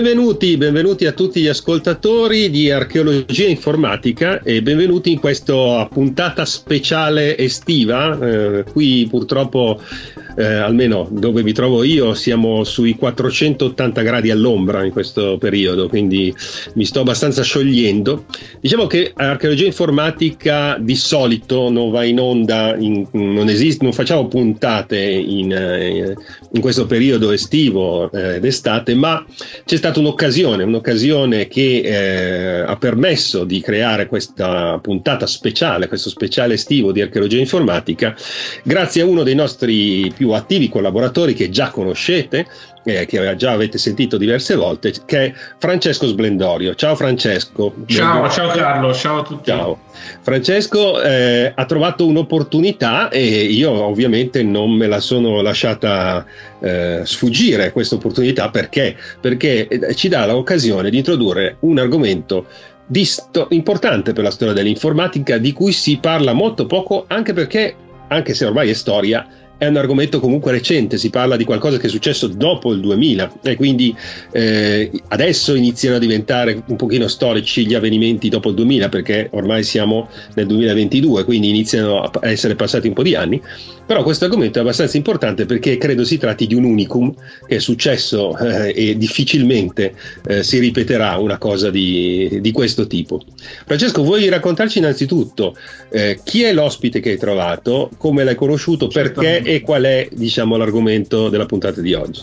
Benvenuti, benvenuti a tutti gli ascoltatori di Archeologia Informatica e benvenuti in questa puntata speciale estiva. Eh, qui purtroppo eh, almeno dove mi trovo io, siamo sui 480 gradi all'ombra in questo periodo, quindi mi sto abbastanza sciogliendo. Diciamo che archeologia informatica di solito non va in onda, in, non, esiste, non facciamo puntate in, eh, in questo periodo estivo eh, d'estate, ma c'è stata un'occasione, un'occasione che eh, ha permesso di creare questa puntata speciale, questo speciale estivo di archeologia informatica, grazie a uno dei nostri più attivi collaboratori che già conoscete, eh, che già avete sentito diverse volte, che è Francesco Splendorio. Ciao Francesco. Ciao, ciao Carlo, ciao a tutti. Ciao. Francesco eh, ha trovato un'opportunità e io ovviamente non me la sono lasciata eh, sfuggire questa opportunità perché? perché eh, ci dà l'occasione di introdurre un argomento sto- importante per la storia dell'informatica di cui si parla molto poco anche perché anche se ormai è storia è un argomento comunque recente, si parla di qualcosa che è successo dopo il 2000 e quindi eh, adesso iniziano a diventare un pochino storici gli avvenimenti dopo il 2000 perché ormai siamo nel 2022, quindi iniziano a essere passati un po' di anni, però questo argomento è abbastanza importante perché credo si tratti di un unicum che è successo eh, e difficilmente eh, si ripeterà una cosa di, di, questo tipo. Francesco, vuoi raccontarci innanzitutto eh, chi è l'ospite che hai trovato, come l'hai conosciuto, perché e qual è diciamo, l'argomento della puntata di oggi.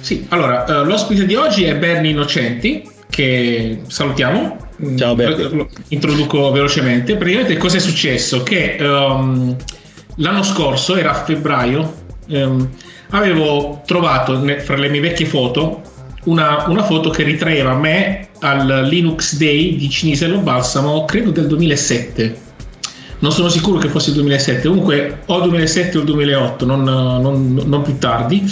Sì, allora, uh, l'ospite di oggi è Bernie Innocenti, che salutiamo. Ciao Bernie. Lo introduco velocemente. Praticamente cosa è successo? Che um, l'anno scorso, era a febbraio, um, avevo trovato fra le mie vecchie foto una, una, foto che ritraeva me al Linux Day di Ciniselo Balsamo, credo del 2007 non sono sicuro che fosse il 2007, comunque o il 2007 o il 2008, non, non, non più tardi.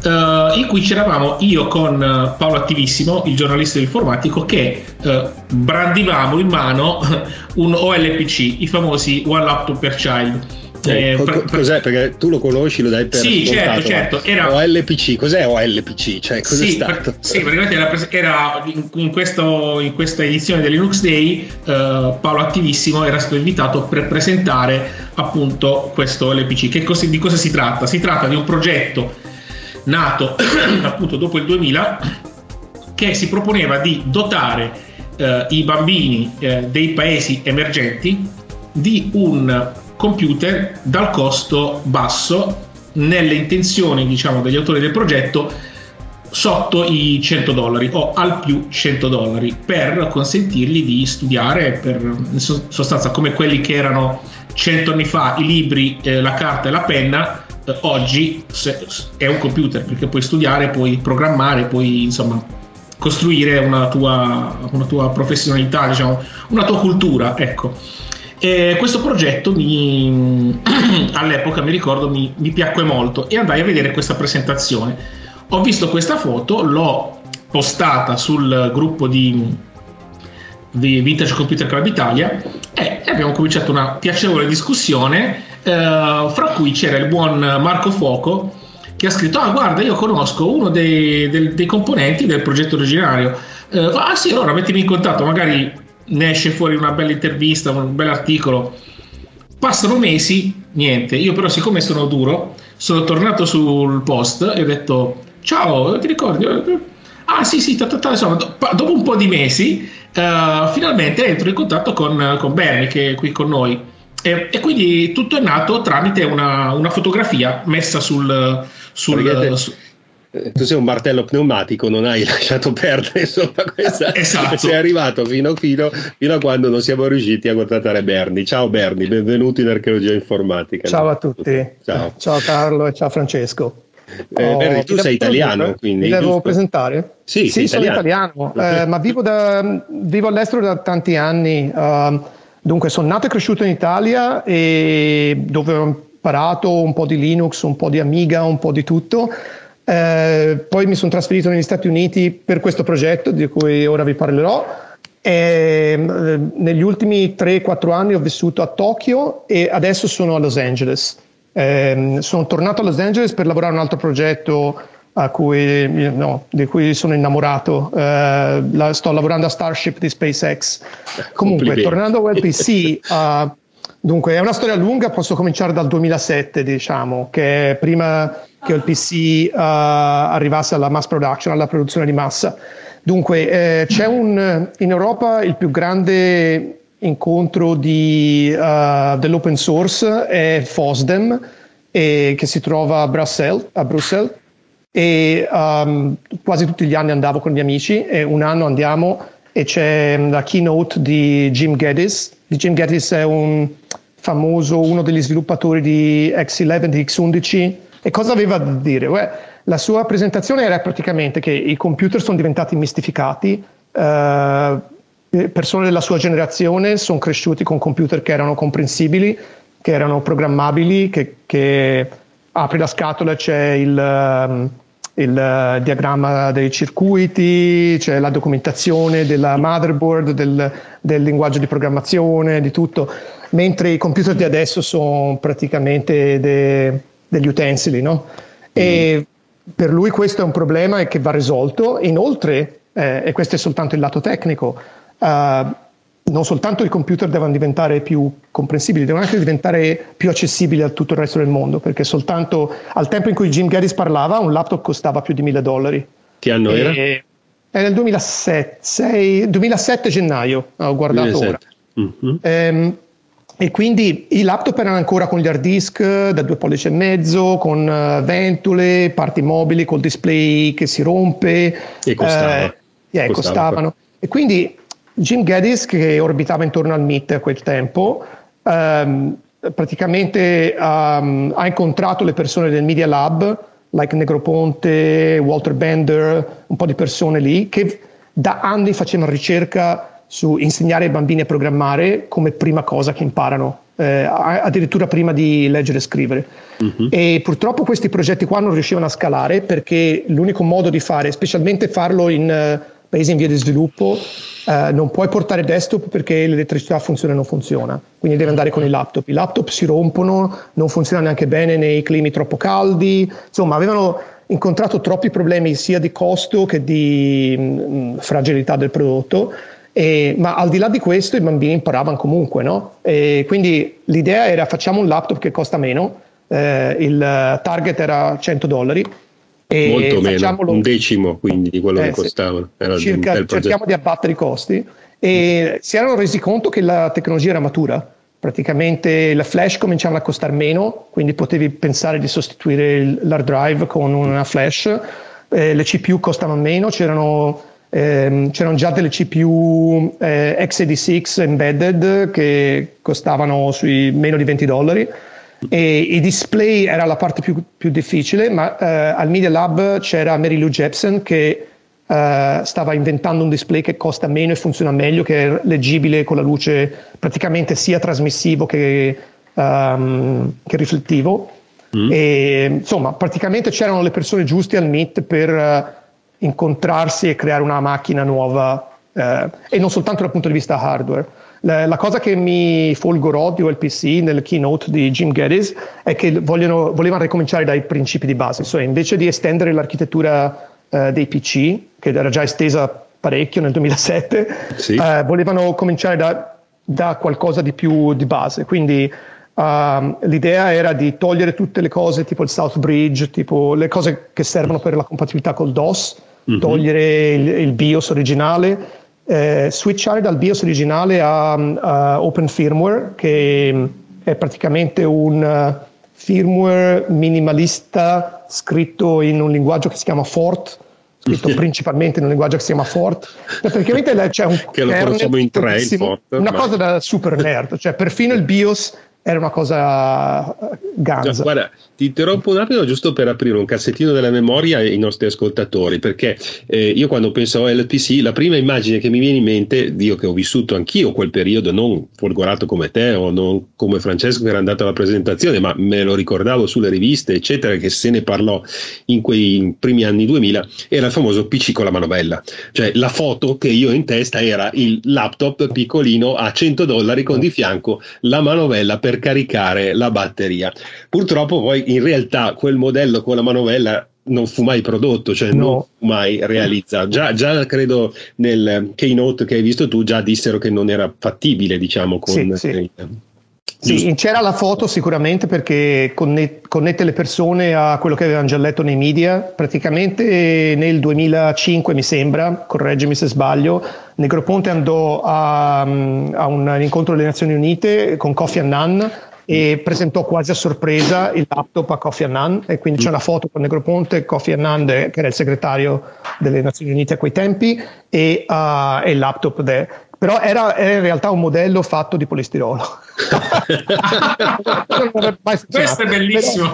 Uh, in cui c'eravamo io con uh, Paolo Attivissimo, il giornalista informatico, che uh, brandivamo in mano un OLPC, i famosi One Laptop per Child eh, co- cos'è? Perché tu lo conosci, lo dai per Sì, certo, certo. Era... OLPC, cos'è OLPC? Cioè, cos'è sì, stato? sì, praticamente era, era in, in, questo, in, questa edizione del Linux Day uh, Paolo Attivissimo era stato invitato per presentare appunto questo OLPC. Che cos- di cosa si tratta? Si tratta di un progetto nato appunto dopo il 2000 che si proponeva di dotare uh, i bambini uh, dei paesi emergenti di un computer dal costo basso nelle intenzioni diciamo, degli autori del progetto sotto i 100 dollari o al più 100 dollari per consentirgli di studiare per, in sostanza come quelli che erano 100 anni fa i libri, eh, la carta e la penna eh, oggi se, è un computer perché puoi studiare, puoi programmare, puoi insomma costruire una tua, una tua professionalità, diciamo, una tua cultura, ecco. E questo progetto mi, all'epoca mi ricordo mi, mi piacque molto e andai a vedere questa presentazione. Ho visto questa foto, l'ho postata sul gruppo di, di Vintage Computer Club Italia e abbiamo cominciato una piacevole discussione eh, fra cui c'era il buon Marco Fuoco che ha scritto ah guarda io conosco uno dei, dei, dei componenti del progetto originario eh, ah sì allora mettimi in contatto magari ne esce fuori una bella intervista, un bel articolo. Passano mesi, niente. Io però siccome sono duro, sono tornato sul post e ho detto ciao, ti ricordi? Ah sì sì, ta, ta, ta, insomma, dopo un po' di mesi uh, finalmente entro in contatto con, con Bernie che è qui con noi. E, e, quindi tutto è nato tramite una, una fotografia messa sul, sul, su, eh, tu sei un martello pneumatico, non hai lasciato perdere insomma questa. Esatto. Sei arrivato fino, fino, fino, a quando non siamo riusciti a contattare Berni. Ciao Berni, benvenuto in archeologia informatica. Ciao a tutti. Ciao, ciao Carlo e ciao Francesco. Eh, oh, Berni, tu sei italiano, quindi. Mi devo giusto? presentare? Sì, sì sono italiano, italiano eh, ma vivo, da, vivo, all'estero da tanti anni. Uh, dunque, sono nato e cresciuto in Italia e dove ho imparato un po' di Linux, un po' di Amiga, un po' di tutto. Eh, poi mi sono trasferito negli Stati Uniti per questo progetto di cui ora vi parlerò. E, eh, negli ultimi 3-4 anni ho vissuto a Tokyo e adesso sono a Los Angeles. Eh, sono tornato a Los Angeles per lavorare a un altro progetto cui, no, di cui sono innamorato. Eh, la, sto lavorando a Starship di SpaceX. Comunque, tornando a WebPC, uh, dunque è una storia lunga, posso cominciare dal 2007, diciamo, che è prima che il PC uh, arrivasse alla mass production, alla produzione di massa. Dunque, eh, c'è un, in Europa il più grande incontro di, uh, dell'open source è FOSDEM, e, che si trova a Bruxelles, a Bruxelles e um, quasi tutti gli anni andavo con gli amici e un anno andiamo e c'è la keynote di Jim Geddes. Jim Geddes è un famoso, uno degli sviluppatori di X11, di X11 e cosa aveva da dire? Beh, la sua presentazione era praticamente che i computer sono diventati mistificati, uh, persone della sua generazione sono cresciuti con computer che erano comprensibili, che erano programmabili, che, che apri la scatola c'è il, um, il uh, diagramma dei circuiti, c'è la documentazione della motherboard, del, del, linguaggio di programmazione, di tutto, mentre i computer di adesso sono praticamente de, degli utensili, no? E mm. per lui questo è un problema che va risolto. Inoltre, eh, e questo è soltanto il lato tecnico, uh, non soltanto i computer devono diventare più comprensibili, devono anche diventare più accessibili a tutto il resto del mondo, perché soltanto al tempo in cui Jim Geddes parlava un laptop costava più di 1000 dollari. Che anno e, era? Era nel 2007, 6, 2007 gennaio, ho guardato 2007. ora. Mm-hmm. Ehm, e quindi i laptop erano ancora con gli hard disk da due pollici e mezzo, con uh, ventole, parti mobili, col display che si rompe. E costava. Eh, yeah, costavano. E quindi Jim Geddes, che orbitava intorno al MIT a quel tempo, um, praticamente um, ha incontrato le persone del Media Lab, like Negroponte, Walter Bender, un po' di persone lì, che da anni facevano ricerca su insegnare ai bambini a programmare come prima cosa che imparano, eh, addirittura prima di leggere e scrivere. Uh-huh. E purtroppo questi progetti qua non riuscivano a scalare perché l'unico modo di fare, specialmente farlo in uh, paesi in via di sviluppo, eh, non puoi portare desktop perché l'elettricità funziona o non funziona, quindi devi andare con i laptop. I laptop si rompono, non funzionano neanche bene nei climi troppo caldi, insomma avevano incontrato troppi problemi sia di costo che di mh, mm, fragilità del prodotto. E, ma al di là di questo i bambini imparavano comunque, no? E quindi l'idea era facciamo un laptop che costa meno, eh, il target era 100 dollari e Molto meno, un decimo quindi di quello eh, che costavano. Circa, cerchiamo di abbattere i costi e mm. si erano resi conto che la tecnologia era matura. Praticamente la flash cominciava a costare meno, quindi potevi pensare di sostituire l'hard drive con una flash. Eh, le CPU costavano meno, c'erano, ehm, c'erano già delle CPU eh, x86 embedded che costavano sui meno di 20 dollari e i display era la parte più, più difficile, ma eh, al Media Lab c'era Mary Lou Jepsen che eh, stava inventando un display che costa meno e funziona meglio, che è leggibile con la luce praticamente sia trasmissivo che, um, che riflettivo. Mm. E, insomma, praticamente c'erano le persone giuste al Meet per uh, incontrarsi e creare una macchina nuova, uh, e non soltanto dal punto di vista hardware. La, la, cosa che mi folgorò di OLPC nel keynote di Jim Geddes è che vogliono, volevano ricominciare dai principi di base, cioè invece di estendere l'architettura uh, dei PC, che era già estesa parecchio nel 2007, sì. uh, volevano cominciare da, da, qualcosa di più di base. Quindi uh, l'idea era di togliere tutte le cose tipo il South Bridge, tipo le cose che servono per la compatibilità col DOS, mm-hmm. togliere il, il BIOS originale eh, switchare dal BIOS originale a, a, Open Firmware, che è praticamente un uh, firmware minimalista scritto in un linguaggio che si chiama Fort, scritto principalmente in un linguaggio che si chiama Fort. Praticamente c'è un che lo conosciamo in tre, Fort, una ma... cosa da super nerd, cioè perfino il BIOS era una cosa eh, ganza. Guarda, ti interrompo un attimo giusto per aprire un cassettino della memoria ai nostri ascoltatori, perché eh, io quando penso a LPC, la prima immagine che mi viene in mente, io che ho vissuto anch'io quel periodo, non folgorato come te o non come Francesco che era andato alla presentazione, ma me lo ricordavo sulle riviste, eccetera, che se ne parlò in quei primi anni 2000, era il famoso PC con la manovella. Cioè la foto che io ho in testa era il laptop piccolino a 100 dollari con di fianco la manovella per per caricare la batteria. Purtroppo poi in realtà quel modello con la manovella non fu mai prodotto, cioè no. non fu mai realizzato. Già, già, credo nel keynote che hai visto tu già dissero che non era fattibile, diciamo, con sì, sì. Sì, c'era la foto sicuramente perché connette le persone a quello che avevano già letto nei media. Praticamente nel 2005, mi sembra, correggimi se sbaglio, Negroponte andò a, a un incontro delle Nazioni Unite con Kofi Annan e presentò quasi a sorpresa il laptop a Kofi Annan e quindi c'è una foto con Negroponte, Kofi Annan che era il segretario delle Nazioni Unite a quei tempi e, uh, e il laptop de, però era, era, in realtà un modello fatto di polistirolo. Questo è bellissimo,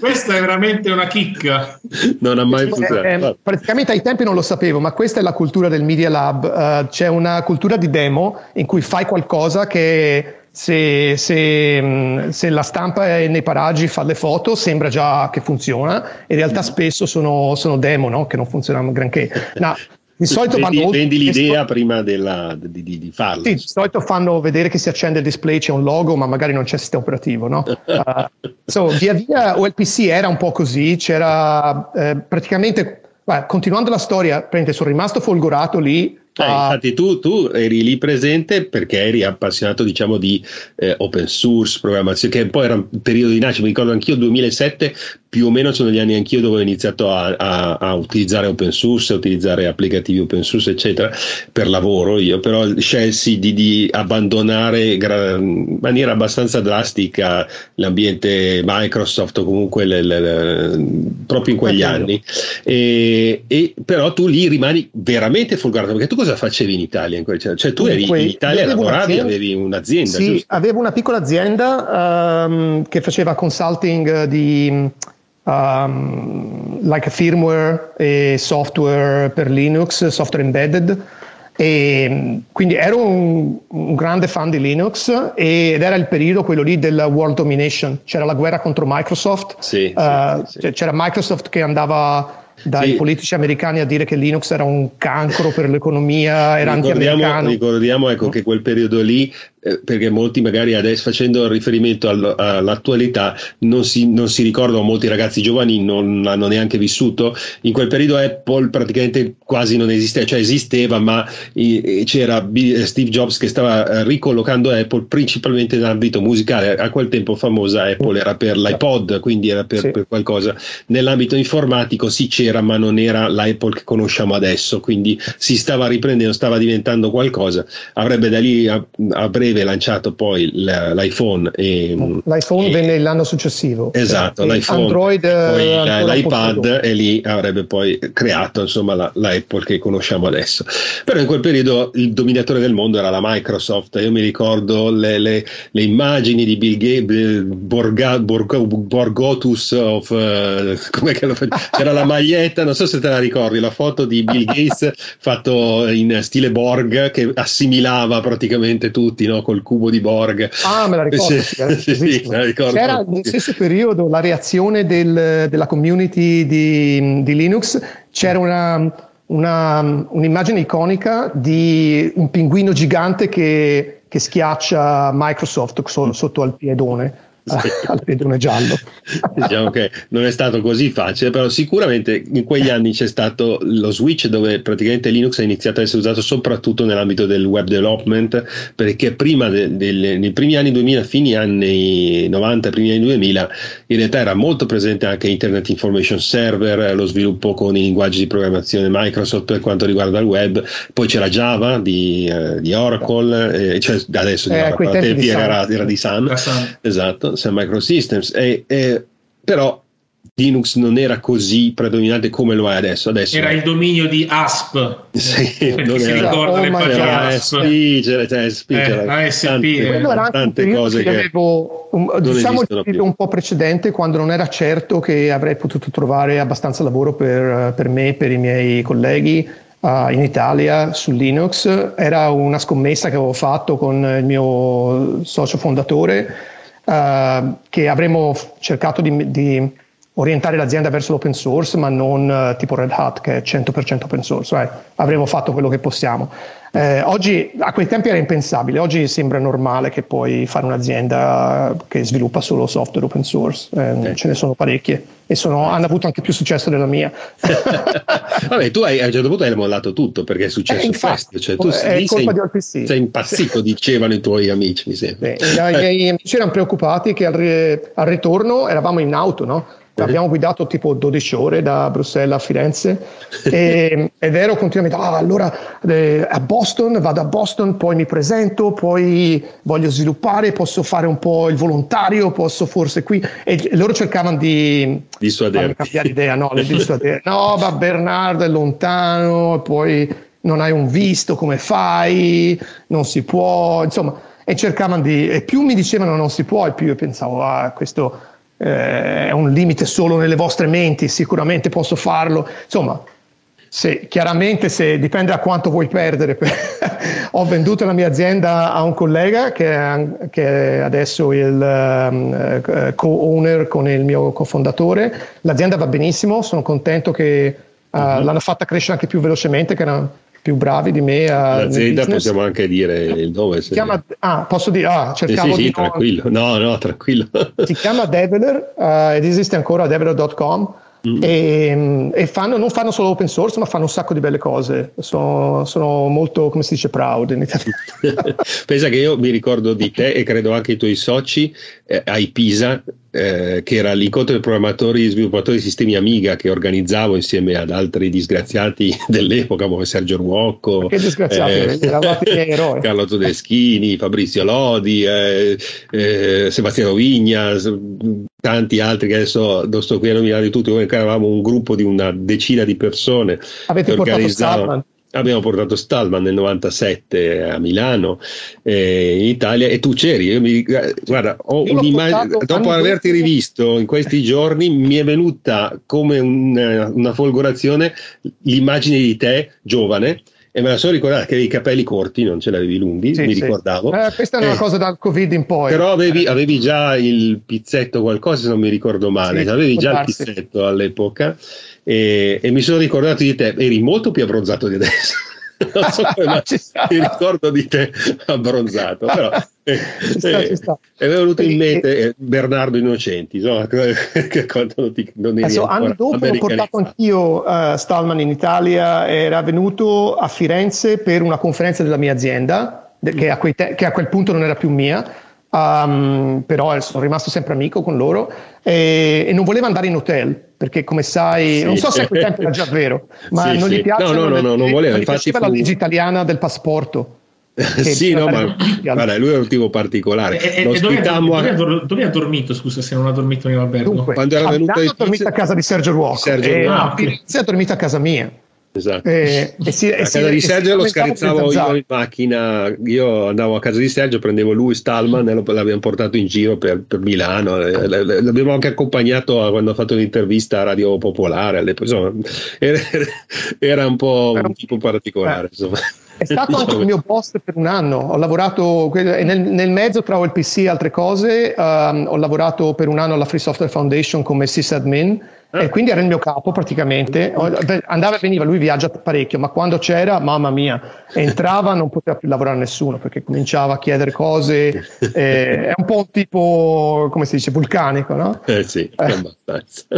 questa è veramente una chicca. Non ha mai funzionato. Eh, eh, praticamente ai tempi non lo sapevo, ma questa è la cultura del Media Lab. Uh, c'è una cultura di demo in cui fai qualcosa che se, se, mm, se, la stampa è nei paraggi, fa le foto, sembra già che funziona, in realtà mm. spesso sono, sono demo no? che non funzionano granché. No, di solito vendi, fanno vendi l'idea sto... prima della, di, di, di, farlo. Sì, di solito fanno vedere che si accende il display, c'è un logo, ma magari non c'è sistema operativo. No? uh, so, via via OLPC era un po' così, c'era eh, praticamente, beh, continuando la storia, sono rimasto folgorato lì eh, infatti tu, tu, eri lì presente perché eri appassionato diciamo di eh, open source, programmazione, che poi era un periodo di nascita, mi ricordo anch'io 2007, più o meno sono gli anni anch'io dove ho iniziato a, a, a, utilizzare open source, a utilizzare applicativi open source eccetera per lavoro io, però scelsi di, di abbandonare in maniera abbastanza drastica l'ambiente Microsoft o comunque le, le, le, proprio in quegli anni e, e, però tu lì rimani veramente folgorato perché tu cosa facevi in Italia? In quel, cioè, tu eri in Italia, lavoravi, avevi un'azienda. Sì, giusto? avevo una piccola azienda um, che faceva consulting di um, like firmware e software per Linux, software embedded. E quindi ero un, un, grande fan di Linux ed era il periodo quello lì della world domination, c'era la guerra contro Microsoft, sì, uh, sì, sì. c'era Microsoft che andava dai politici americani a dire che Linux era un cancro per l'economia, era ricordiamo, Ricordiamo ecco, che quel periodo lì eh, perché molti magari adesso facendo riferimento all, all'attualità non si, non si, ricordano, molti ragazzi giovani non l'hanno neanche vissuto, in quel periodo Apple praticamente quasi non esisteva, cioè esisteva ma c'era Steve Jobs che stava eh, ricollocando Apple principalmente nell'ambito musicale, a quel tempo famosa Apple era per l'iPod, quindi era per, sì. per qualcosa, nell'ambito informatico sì c'era ma non era l'Apple che conosciamo adesso, quindi si stava riprendendo, stava diventando qualcosa, avrebbe da lì a, a breve breve lanciato poi l'iPhone. E, L'iPhone e, venne l'anno successivo. Esatto, l'iPhone, Android, eh, l'iPad e lì avrebbe poi creato insomma la, la, Apple che conosciamo adesso. Però in quel periodo il dominatore del mondo era la Microsoft. Io mi ricordo le, le, le immagini di Bill Gates, Borga, Borga, Borgotus of, uh, come che lo c'era la maglietta, non so se te la ricordi, la foto di Bill Gates fatto in stile Borg che assimilava praticamente tutti, no? Col cubo di Borg. Ah, me la ricordo. Sì, sì, me la ricordo. C'era nello stesso periodo la reazione del, della community di, di Linux, c'era una, una, un'immagine iconica di un pinguino gigante che, che schiaccia Microsoft sotto al piedone al pedone giallo. diciamo che non è stato così facile, però sicuramente in quegli anni c'è stato lo switch dove praticamente Linux ha iniziato ad essere usato soprattutto nell'ambito del web development, perché prima de, de, nei primi anni 2000, fini anni 90, primi anni 2000, in realtà era molto presente anche Internet Information Server, lo sviluppo con i linguaggi di programmazione Microsoft per quanto riguarda il web, poi c'era Java di, uh, di Oracle, eh, cioè adesso eh, Java, tempi era, era, di Sun, esatto Sun Microsystems, e, e, però Linux non era così predominante come lo è adesso. adesso era è. il dominio di ASP. Sì, non si era. ricorda oh, le pagine ASP, c'era, c'era, ASP, eh, c'era ASP, tante, eh. tante cose che, avevo un, diciamo il un po' precedente quando non era certo che avrei potuto trovare abbastanza lavoro per, per me, per i miei colleghi uh, in Italia su Linux. Era una scommessa che avevo fatto con il mio socio fondatore uh, che avremmo cercato di, di orientare l'azienda verso l'open source, ma non uh, tipo Red Hat che è 100% open source. Eh, avremo fatto quello che possiamo. Eh, oggi, a quei tempi era impensabile, oggi sembra normale che puoi fare un'azienda che sviluppa solo software open source, eh, ce ne sono parecchie e sono, hanno avuto anche più successo della mia. Vabbè, tu hai, a un certo punto hai mollato tutto perché è successo eh, infatti, questo, cioè, tu è colpa sei, di sei impazzito, dicevano i tuoi amici, mi sembra. Sì, I miei amici erano preoccupati che al, al ritorno eravamo in auto, no? Abbiamo guidato tipo 12 ore da Bruxelles a Firenze e, ed ero continuamente, ah, allora eh, a Boston, vado a Boston, poi mi presento, poi voglio sviluppare, posso fare un po' il volontario, posso forse qui. E loro cercavano di cambiare idea, no, no, ma Bernardo è lontano, poi non hai un visto, come fai? Non si può, insomma, e cercavano di, e più mi dicevano non si può, e più io pensavo, ah, questo eh, è un limite solo nelle vostre menti, sicuramente posso farlo. Insomma, se, chiaramente se, dipende da quanto vuoi perdere. Ho venduto la mia azienda a un collega che è, che è adesso il um, co-owner con il mio cofondatore. L'azienda va benissimo, sono contento che uh, uh-huh. l'hanno fatta crescere anche più velocemente, che era più bravi di me. A, L'azienda possiamo anche dire il nome. Si chiama, ah, posso dire, ah, cercavo sì, sì, di tranquillo. No, no, tranquillo. si chiama Develer uh, ed esiste ancora develer.com Mm. E, e fanno, non fanno solo open source, ma fanno un sacco di belle cose. Sono, sono molto, come si dice, proud in italiano. Pensa che io mi ricordo di te e credo anche i tuoi soci eh, ai Pisa, eh, che era l'incontro dei programmatori e sviluppatori di sistemi Amiga che organizzavo insieme ad altri disgraziati dell'epoca come Sergio Ruocco, che disgraziati, eh, Carlo Todeschini, Fabrizio Lodi, eh, eh, Sebastiano Vigna, tanti altri che adesso non sto qui a nominare tutti, noi eravamo un gruppo di una decina di persone. Avete portato Stallman? Abbiamo portato Stallman nel 97 a Milano, eh, in Italia, e tu c'eri. Io mi, guarda, ho un'immagine, dopo averti rivisto in questi giorni, mi è venuta come una, una folgorazione l'immagine di te giovane e me la sono ricordata che avevi i capelli corti, non ce l'avevi lunghi, sì, mi sì. ricordavo. Eh, questa è una eh, cosa dal Covid in poi. Però avevi, avevi, già il pizzetto, qualcosa se non mi ricordo male, sì, avevi già darsi. il pizzetto all'epoca e, e mi sono ricordato di te, eri molto più abbronzato di adesso. non so come ma mi ricordo di te abbronzato però eh, sta, eh, è venuto in mente eh, Bernardo Innocenti insomma, che quando ti, non eri Adesso, anni dopo ho portato anch'io uh, Stallman in Italia era venuto a Firenze per una conferenza della mia azienda che a, te- che a quel punto non era più mia Um, però sono rimasto sempre amico con loro e, e, non voleva andare in hotel perché come sai, sì. non so se a quel tempo era già vero, ma sì, non gli piace no, no, no, no, non voleva, infatti fu... la legge italiana del passaporto. sì, no, ma guarda, lui è un tipo particolare. E, e dove, dove, dove, dove, ha dormito? Scusa, se non ha dormito in albergo. Dunque, Quando era venuto ha dormito a casa di Sergio Ruoco. Sergio e ah, okay. ha dormito a casa mia. Esatto. Eh, e si, a casa di Sergio lo scarezzavo io in macchina, io andavo a casa di Sergio, prendevo lui, Stallman, e lo, l'abbiamo portato in giro per, per Milano, l'abbiamo anche accompagnato a, quando ha fatto un'intervista a Radio Popolare, insomma, era, era, un po' un tipo particolare. Insomma. È stato anche il mio boss per un anno, ho lavorato nel, nel mezzo tra OLPC e altre cose, um, ho lavorato per un anno alla Free Software Foundation come sysadmin e eh. quindi era il mio capo praticamente, andava e veniva, lui viaggia parecchio, ma quando c'era, mamma mia, entrava non poteva più lavorare nessuno perché cominciava a chiedere cose, eh, è un po' un tipo, come si dice, vulcanico, no? Eh sì, eh.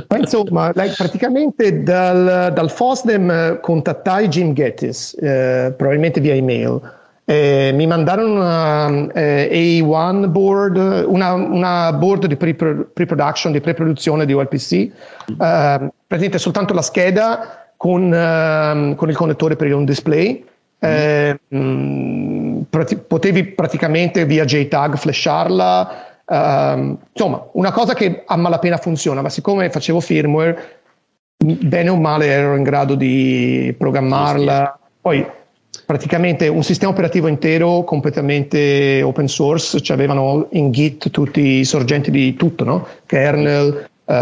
Ma insomma, like, praticamente dal, dal FOSDEM contattai Jim Gettis, eh, probabilmente via email, eh, mi mandarono una eh, A1 board, una, una board di pre-production, di pre-produzione di OLPC, eh, praticamente soltanto la scheda con, eh, con il connettore per il on display. Eh, mm. Prati- potevi praticamente via JTAG flasharla, Uh, insomma, una cosa che a malapena funziona, ma siccome facevo firmware, bene o male ero in grado di programmarla. Poi praticamente un sistema operativo intero completamente open source, cioè avevano in Git tutti i sorgenti di tutto, no? kernel, uh,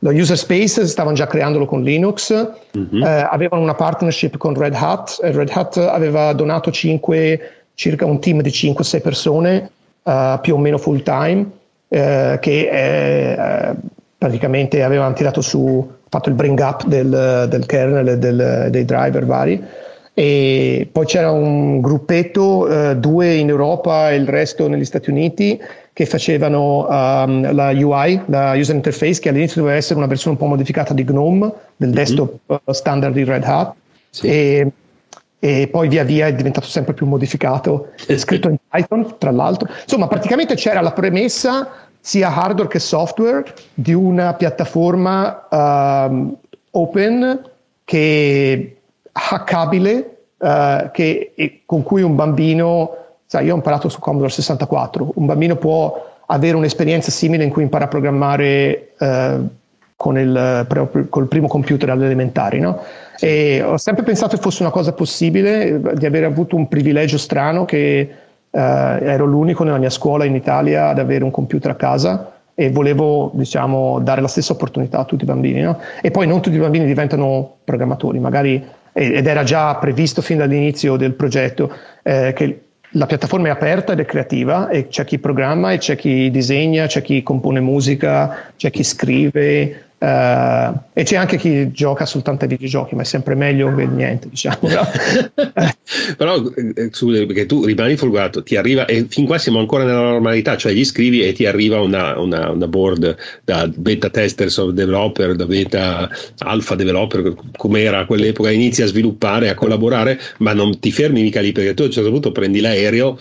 lo user space stavano già creandolo con Linux, mm-hmm. uh, avevano una partnership con Red Hat, Red Hat aveva donato 5, circa un team di 5-6 persone, uh, più o meno full time, che praticamente avevano tirato su, fatto il bring up del, del kernel e del, dei driver vari e poi c'era un gruppetto, eh, due in Europa e il resto negli Stati Uniti, che facevano um, la UI, la user interface, che all'inizio doveva essere una versione un po' modificata di GNOME, del mm-hmm. desktop uh, standard di Red Hat, sì. e, e, poi via via è diventato sempre più modificato, è scritto in Python, tra l'altro. Insomma, praticamente c'era la premessa sia hardware che software di una piattaforma um, open che hackabile uh, che, con cui un bambino, sai, io ho imparato su Commodore 64, un bambino può avere un'esperienza simile in cui impara a programmare uh, con, il, col primo computer all'elementare, no? E ho sempre pensato che fosse una cosa possibile, di aver avuto un privilegio strano che uh, ero l'unico nella mia scuola in Italia ad avere un computer a casa e volevo diciamo, dare la stessa opportunità a tutti i bambini. No? E poi non tutti i bambini diventano programmatori, magari ed era già previsto fin dall'inizio del progetto eh, che la piattaforma è aperta ed è creativa e c'è chi programma e c'è chi disegna, c'è chi compone musica, c'è chi scrive, Uh, e c'è anche chi gioca soltanto ai videogiochi, ma è sempre meglio che niente, diciamo. Però, eh, perché tu rimani folgorato, ti arriva, e fin qua siamo ancora nella normalità, cioè gli scrivi e ti arriva una, una, una board da beta testers of developer, da beta alpha developer, come era a quell'epoca, inizi a sviluppare, a collaborare, ma non ti fermi mica lì perché tu a un certo punto prendi l'aereo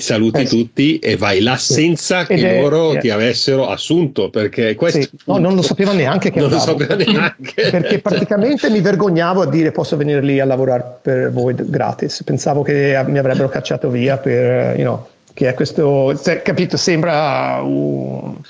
saluti eh, tutti e vai là senza sì. che è, loro è, ti avessero assunto perché questo sì. no, non lo sapeva neanche che non andavo. lo sapeva neanche perché praticamente mi vergognavo a dire posso venire lì a lavorare per voi gratis pensavo che mi avrebbero cacciato via per you know, che è questo se, capito sembra uh,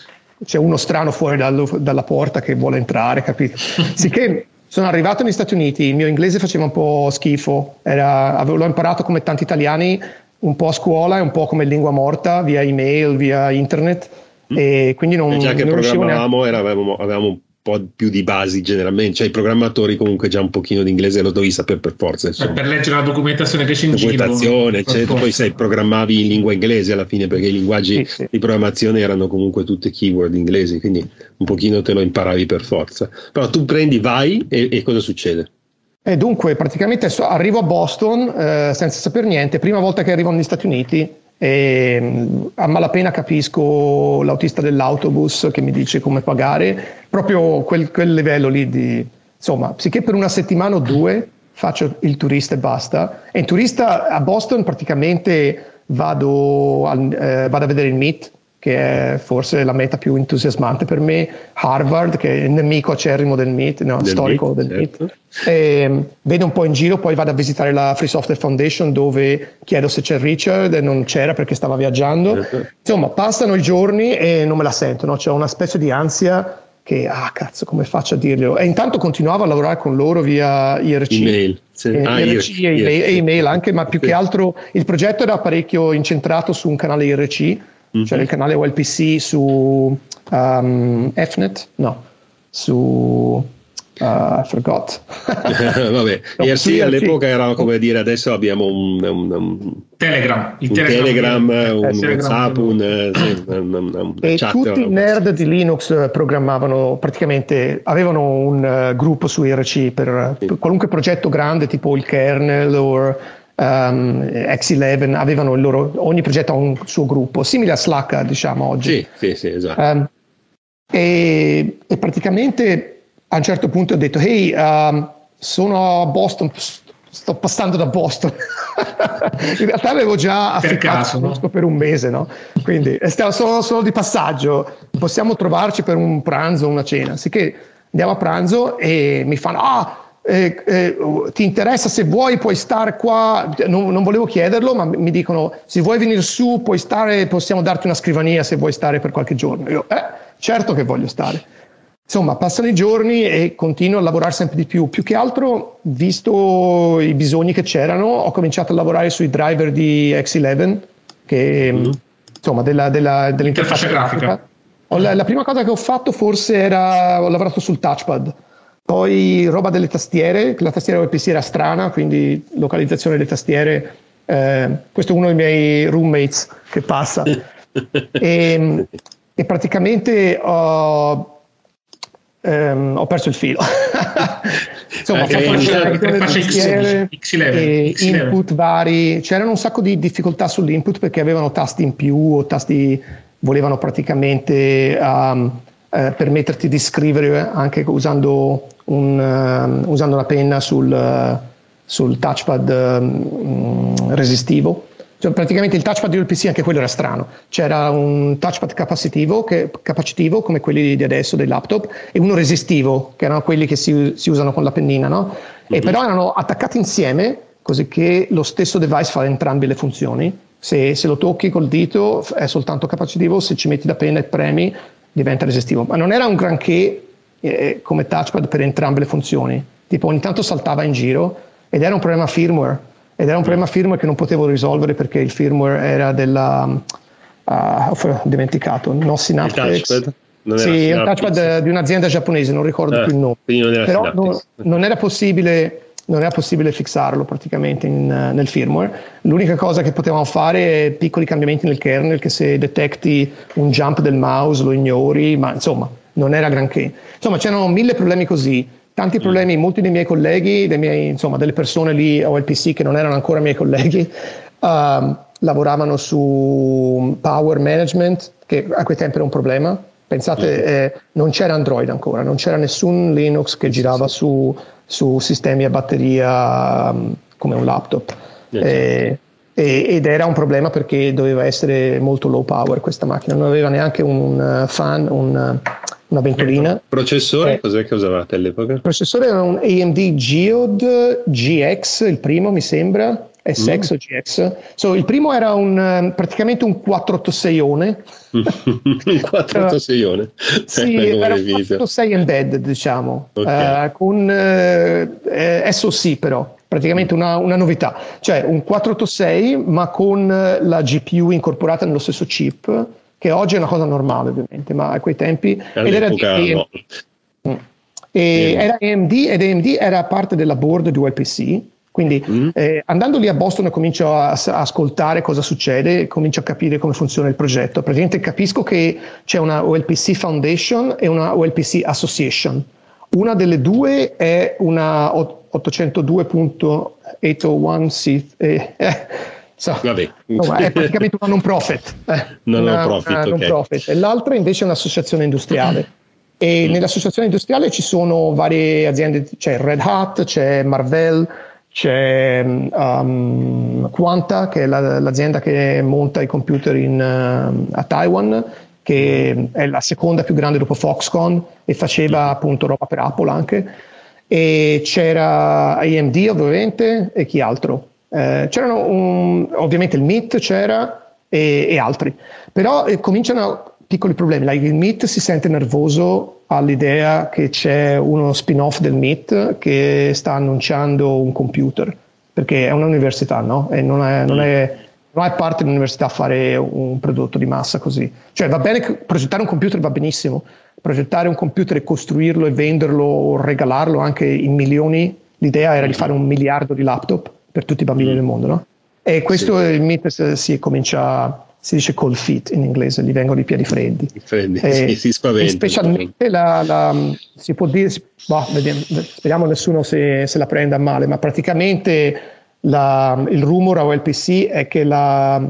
c'è uno strano fuori dal, dalla porta che vuole entrare capito sicché sono arrivato negli Stati Uniti, il mio inglese faceva un po' schifo, Era, avevo, l'ho imparato come tanti italiani un po' a scuola e un po' come lingua morta via email, via internet. Mm. E quindi non, e già che non programmavamo avevamo, avevamo un po' più di basi generalmente, cioè i programmatori comunque già un pochino di inglese lo dovevi sapere per forza. Insomma. Per leggere la documentazione che c'è in giro. Documentazione, eccetera. Poi sai, programmavi in lingua inglese alla fine perché i linguaggi sì, sì. di programmazione erano comunque tutte keyword inglesi, quindi un pochino te lo imparavi per forza. Però tu prendi, vai e, e cosa succede? E dunque, praticamente arrivo a Boston eh, senza sapere niente, prima volta che arrivo negli Stati Uniti e mm, a malapena capisco l'autista dell'autobus che mi dice come pagare, proprio quel, quel livello lì di... Insomma, sicché per una settimana o due faccio il turista e basta. E in turista a Boston praticamente vado, al, eh, vado a vedere il Meet, che è forse la meta più entusiasmante per me, Harvard, che è il nemico acerrimo del MIT, no, del storico MIT, del certo. MIT. E, vedo un po' in giro, poi vado a visitare la Free Software Foundation dove chiedo se c'è Richard e non c'era perché stava viaggiando. Certo. Insomma, passano i giorni e non me la sento, no? c'è una specie di ansia che, ah cazzo, come faccio a dirglielo? E intanto continuavo a lavorare con loro via IRC. Email. Sì. Eh, ah, IRC e, email, e email anche, ma più sì. che altro il progetto era parecchio incentrato su un canale IRC mm-hmm. cioè il canale OLPC su um, Fnet, no, su Uh, I forgot. Vabbè, no, IRC all'epoca era come dire adesso abbiamo un, un, un Telegram, un Telegram, Telegram un eh, WhatsApp, un, eh, sì, un, e chat, tutti i nerd di Linux programmavano praticamente, avevano un uh, gruppo su IRC per, sì. per, qualunque progetto grande tipo il kernel o um, X11 avevano il loro, ogni progetto ha un suo gruppo, simile a Slack diciamo oggi. Sì, sì, sì esatto. Um, e, e, praticamente a un certo punto ho detto, hey, um, sono a Boston, sto passando da Boston. In realtà avevo già affittato no? per un mese, no? Quindi stiamo solo, solo, di passaggio, possiamo trovarci per un pranzo, una cena. Sicché andiamo a pranzo e mi fanno, ah, eh, eh, ti interessa se vuoi puoi stare qua, non, non, volevo chiederlo, ma mi dicono se vuoi venire su puoi stare, possiamo darti una scrivania se vuoi stare per qualche giorno. Io, eh, certo che voglio stare. Insomma, passano i giorni e continuo a lavorare sempre di più. Più che altro, visto i bisogni che c'erano, ho cominciato a lavorare sui driver di X11, che, mm-hmm. insomma, della, della, dell'interfaccia grafica. La, la prima cosa che ho fatto forse era, ho lavorato sul touchpad poi roba delle tastiere, la tastiera UPC era strana, quindi localizzazione delle tastiere. Eh, questo è uno dei miei roommates che passa. e, e, praticamente ho, ehm, ho perso il filo. Insomma, Eh, faccio faccio- faccio X- X11, e X11. input vari, c'erano un sacco di difficoltà sull'input perché avevano tasti in più o tasti volevano praticamente um, eh, permetterti di scrivere anche usando, un, um, usando una penna sul, uh, sul touchpad um, resistivo. Cioè, praticamente il touchpad del PC anche quello era strano. C'era un touchpad capacitivo, che, capacitivo come quelli di adesso dei laptop e uno resistivo, che erano quelli che si, si usano con la pennina, no? E però erano attaccati insieme così che lo stesso device fa entrambe le funzioni. Se, se lo tocchi col dito è soltanto capacitivo, se ci metti la penna e premi diventa resistivo. Ma non era un granché eh, come touchpad per entrambe le funzioni. Tipo ogni tanto saltava in giro ed era un problema firmware. Ed era un problema firmware che non potevo risolvere perché il firmware era della... ah, ho dimenticato, no Synaptics. touchpad? Non Sì, è un touchpad eh, di un'azienda giapponese, non ricordo Ah, più il nome. non Però non, non era possibile non era possibile fissarlo praticamente in, eh, nel firmware. L'unica cosa che potevamo fare è piccoli cambiamenti nel kernel che se detecti un jump del mouse lo ignori, ma insomma non era granché. Insomma c'erano mille problemi così, tanti problemi, molti dei miei colleghi, dei miei, insomma delle persone lì a OLPC che non erano ancora miei colleghi, ehm, lavoravano su power management, che a quei tempi era un problema. Pensate, eh, non c'era Android ancora, non c'era nessun Linux che girava su, su sistemi a batteria um, come un laptop. Eh, e- ed era un problema perché doveva essere molto low power questa macchina, non aveva neanche un uh, fan, un, uh, una ventolina. Processore, Eh. cos'è che usavate all'epoca? Il processore era un AMD Geode GX, il primo mi sembra, SX o GX. So, il primo era un, eh, praticamente un 486one. un 486one. Sì, Come era un definito. 486 embedded, diciamo, Ok. eh, con eh, eh, SoC però, praticamente una, una novità. Cioè un 486 ma con eh, la GPU incorporata nello stesso chip, che oggi è una cosa normale ovviamente, ma a quei tempi... ed era no. E Mm. era AMD ed AMD era parte della board di ULPC. Quindi Mm. eh, andando lì a Boston comincio a, a ascoltare cosa succede, comincio a capire come funziona il progetto. Praticamente capisco che c'è una OLPC Foundation e una OLPC Association. Una delle due è una 802.801C. Eh, eh, so. Vabbè. Insomma, è praticamente una non profit. eh, Non una, profit, una ok. non profit. E l'altra invece è un'associazione industriale. E Mm. nell'associazione industriale ci sono varie aziende, c'è Red Hat, c'è Marvell, c'è um, Quanta, che è la- l'azienda che monta i computer in, uh, a Taiwan, che è la seconda più grande dopo Foxconn e faceva appunto roba per Apple anche. E c'era AMD ovviamente e chi altro? Eh, c'erano un- ovviamente il MIT c'era e, e altri, però eh, cominciano piccoli problemi. Like, il MIT si sente nervoso all'idea che c'è uno spin-off del MIT che sta annunciando un computer, perché è un'università, no? E non è, non è- non è parte dell'università a fare un prodotto di massa così. Cioè va bene progettare un computer va benissimo, progettare un computer e costruirlo e venderlo o regalarlo anche in milioni, l'idea era di fare un miliardo di laptop per tutti i bambini del mondo, no? E questo il MIT si, si comincia, si dice cold feet in inglese, gli vengono i piedi freddi. Freddi, Eh, sì, si spaventa. e specialmente la, la- si può dire, boh, vediamo, speriamo nessuno se, se la prenda male, ma praticamente la- il rumore a OLPC è che la,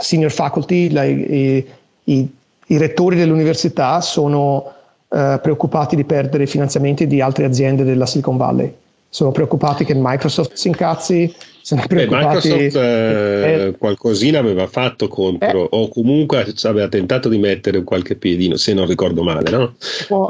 senior faculty, i, i- i rettori dell'università sono eh, preoccupati di perdere i finanziamenti di altre aziende della Silicon Valley. Sono preoccupati che Microsoft si incazzi, sono Beh, preoccupati... Microsoft eh, eh, qualcosina aveva fatto contro, o comunque aveva tentato di mettere qualche piedino, se non ricordo male, no?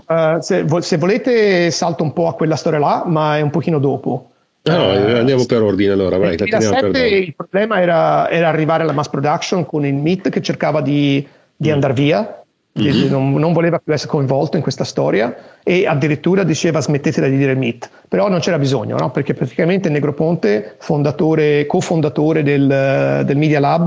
Eh, se, se volete salto un po' a quella storia là, ma è un pochino dopo. No, Eh, andiamo per ordine allora, vai, nel la teniamo per 2007 dopo. il problema era, era arrivare alla mass production con il MIT che cercava di, di Mm. andare via, Mm-hmm. non, non voleva più essere coinvolto in questa storia e addirittura diceva smettetela di dire MIT, però non c'era bisogno, no? perché praticamente Negroponte, fondatore, cofondatore del, del Media Lab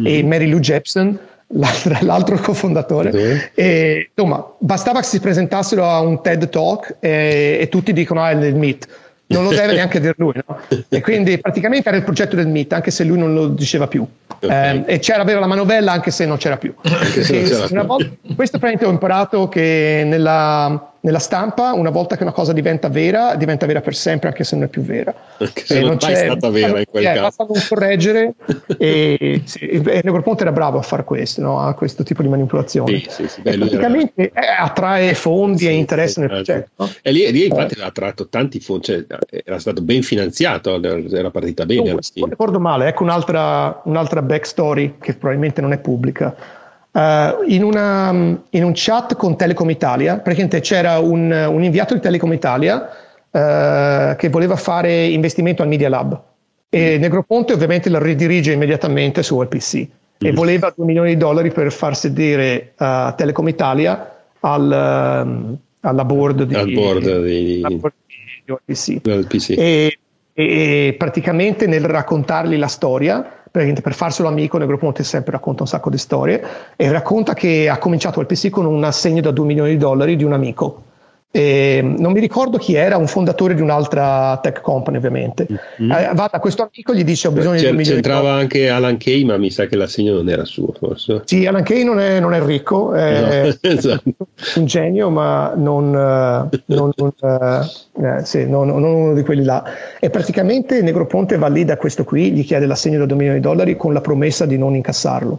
Mm-hmm. e Mary Lou Jepson, l'altro, l'altro cofondatore, Sì. e, insomma, bastava che si presentassero a un TED Talk e, e tutti dicono ah è del MIT. Non lo deve neanche dire lui, no? E quindi praticamente era il progetto del MIT, anche se lui non lo diceva più. Ok. Eh, e c'era avere la manovella anche se non c'era più. se non c'era più. volta- questo praticamente ho imparato che nella, nella stampa, una volta che una cosa diventa vera, diventa vera per sempre, anche se non è più vera. Anche se non, non è stata vera in quel eh, caso. Basta non correggere e, sì, e Negroponte era bravo a fare questo, no? a questo tipo di manipolazione. Sì, sì, sì, beh, praticamente eh, attrae fondi e interesse nel certo. progetto. No? E lì, lì infatti eh. ha attratto tanti fondi, cioè, era stato ben finanziato, era partita bene. Non ricordo male, ecco un'altra, un'altra backstory che probabilmente non è pubblica. Uh, in, una, in, un chat con Telecom Italia, praticamente c'era un, un inviato di Telecom Italia uh, che voleva fare investimento al Media Lab e mm. Negroponte ovviamente la ridirige immediatamente su OLPC mm. e voleva 2 milioni di dollari per far sedere uh, Telecom Italia al, um, alla board di, al board di, board di OLPC. E, e praticamente nel raccontargli la storia per farselo amico nel gruppo Monte sempre racconta un sacco di storie e racconta che ha cominciato al PC con un assegno da 2 milioni di dollari di un amico e non mi ricordo chi era, un fondatore di un'altra tech company ovviamente. Mm-hmm. Eh, va da questo amico gli dice ho bisogno C'è, di un milione C'entrava anche Alan Kay, ma mi sa che l'assegno non era suo forse. Sì, Alan Kay non è, non è ricco, è, no, esatto. un genio, ma non, eh, non, non, eh, sì, non, uno di quelli là. E praticamente Negroponte va lì da questo qui, gli chiede l'assegno da 2 milioni di dollari con la promessa di non incassarlo.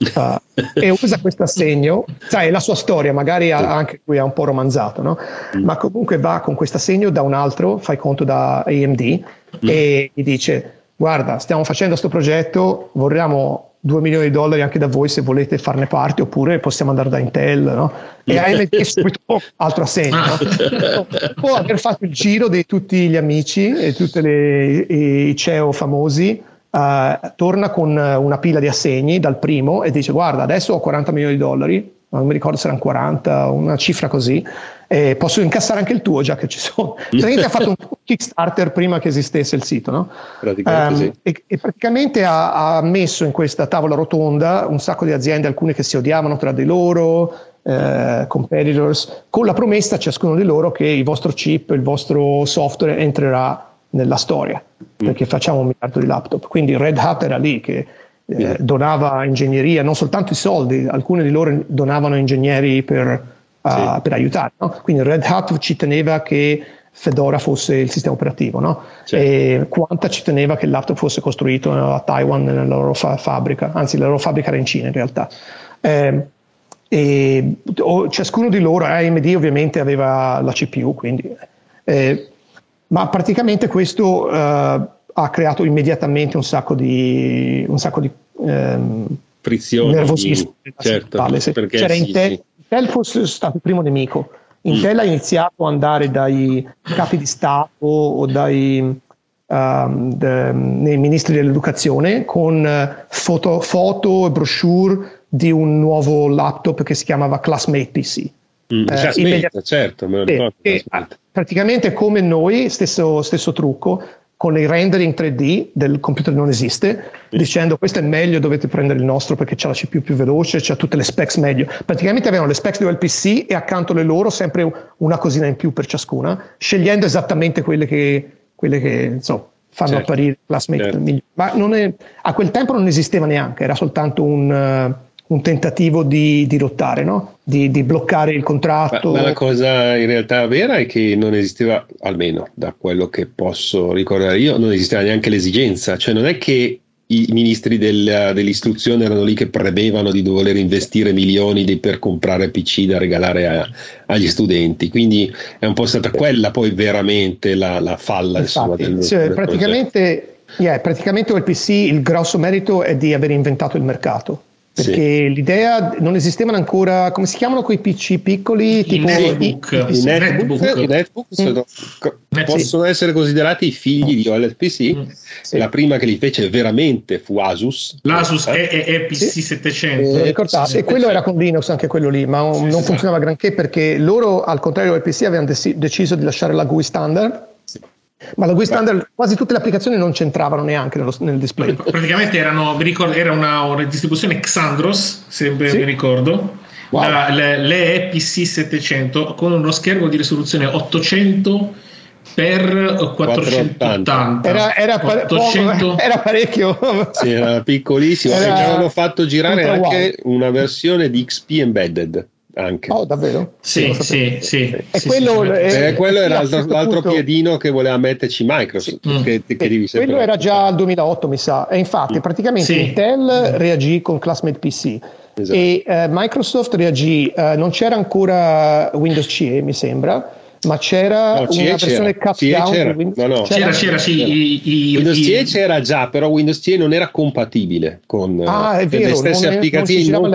Uh, e usa questo assegno, sai, la sua storia, magari ha, anche qui è un po' romanzato, no? Mm. ma comunque va con questo assegno da un altro, fai conto da AMD, mm. e gli dice, guarda, stiamo facendo questo progetto, vorremmo 2 milioni di dollari anche da voi se volete farne parte, oppure possiamo andare da Intel, no? E AMD subito oh, altro assegno, no? Può aver fatto il giro di tutti gli amici e tutti i CEO famosi, Uh, torna con una pila di assegni dal primo e dice guarda adesso ho 40 milioni di dollari non mi ricordo se erano 40 una cifra così e posso incassare anche il tuo già che ci sono praticamente ha fatto un kickstarter prima che esistesse il sito no? praticamente um, sì. e, e, praticamente ha, ha, messo in questa tavola rotonda un sacco di aziende alcune che si odiavano tra di loro eh, competitors con la promessa a ciascuno di loro che il vostro chip il vostro software entrerà nella storia, mm. perché facciamo un miliardo di laptop. Quindi Red Hat era lì che eh, donava ingegneria, non soltanto i soldi, alcuni di loro donavano ingegneri per, uh, sì. per aiutare. No? Quindi Red Hat ci teneva che Fedora fosse il sistema operativo, no? certo. e Quanta ci teneva che il laptop fosse costruito a Taiwan nella loro fa- fabbrica, anzi la loro fabbrica era in Cina in realtà. Eh, e o, ciascuno di loro, AMD ovviamente aveva la CPU, quindi eh, ma praticamente questo uh, ha creato immediatamente un sacco di, un sacco di um, frizioni, nervosismo. Certo, perché C'era sì, Intel, sì. Intel fosse stato il primo nemico. Intel mm. ha iniziato ad andare dai capi di Stato o dai um, de, nei ministri dell'educazione con uh, foto, foto e brochure di un nuovo laptop che si chiamava Classmate PC. Mm, eh, certo, me lo ricordo. Eh, praticamente come noi, stesso, stesso trucco, con i rendering 3D del computer non esiste, dicendo questo è meglio, dovete prendere il nostro perché c'è la CPU più veloce, c'ha tutte le specs meglio. Praticamente avevano le specs del PC e accanto alle loro sempre una cosina in più per ciascuna, scegliendo esattamente quelle che, quelle che insomma, fanno certo. apparire classmate certo. migliore. Ma è, a quel tempo non esisteva neanche, era soltanto un... Uh, un tentativo di, di lottare, no? di, di, bloccare il contratto. Ma, ma, la cosa in realtà vera è che non esisteva, almeno da quello che posso ricordare io, non esisteva neanche l'esigenza, cioè non è che i ministri del, dell'istruzione erano lì che premevano di dover investire milioni di, per comprare PC da regalare a, agli studenti, quindi è un po' stata quella poi veramente la, la falla. Infatti, insomma, cioè, del praticamente, yeah, praticamente il PC il grosso merito è di aver inventato il mercato perché sì. l'idea non esistevano ancora come si chiamano quei PC piccoli I tipo netbook, i, i, netbook. netbook, netbook mm. sono, possono essere considerati i figli di OLPC mm. sì. la prima che li fece veramente fu Asus l'Asus eh? è, è, PC sì. 700 eh, e quello era con Linux anche quello lì ma non funzionava granché perché loro al contrario del PC avevano dec- deciso di lasciare la GUI standard ma la GUI standard, quasi tutte le applicazioni non c'entravano neanche nello, nel display. Praticamente erano, ricordo, era una, una, distribuzione Xandros, se ben sì. mi ricordo, wow. la, le, le EPC 700 con uno schermo di risoluzione 800 per 480 era, era, 800... era parecchio. Sì, era piccolissimo. Era... e ci avevano fatto girare anche una versione di XP Embedded anche. Oh, davvero? Sì, sì, sì. E sì, quello, sì, è- Eh, quello era l'altro, l'altro punto- piedino che voleva metterci Microsoft. Sì. Che, che devi quello era già al 2008 mi sa e infatti Mm. praticamente Sì. Intel reagì con Classmate PC Esatto. e eh, Microsoft reagì eh, non c'era ancora Windows CE mi sembra ma c'era No, CE una versione c'era. c'era. Windows No, no. C'era, c'era, sì. C'era. i- i- Windows i- CE c'era già, però Windows CE non era compatibile con ah eh, vero le stesse non, è- non applicazioni. si giravano non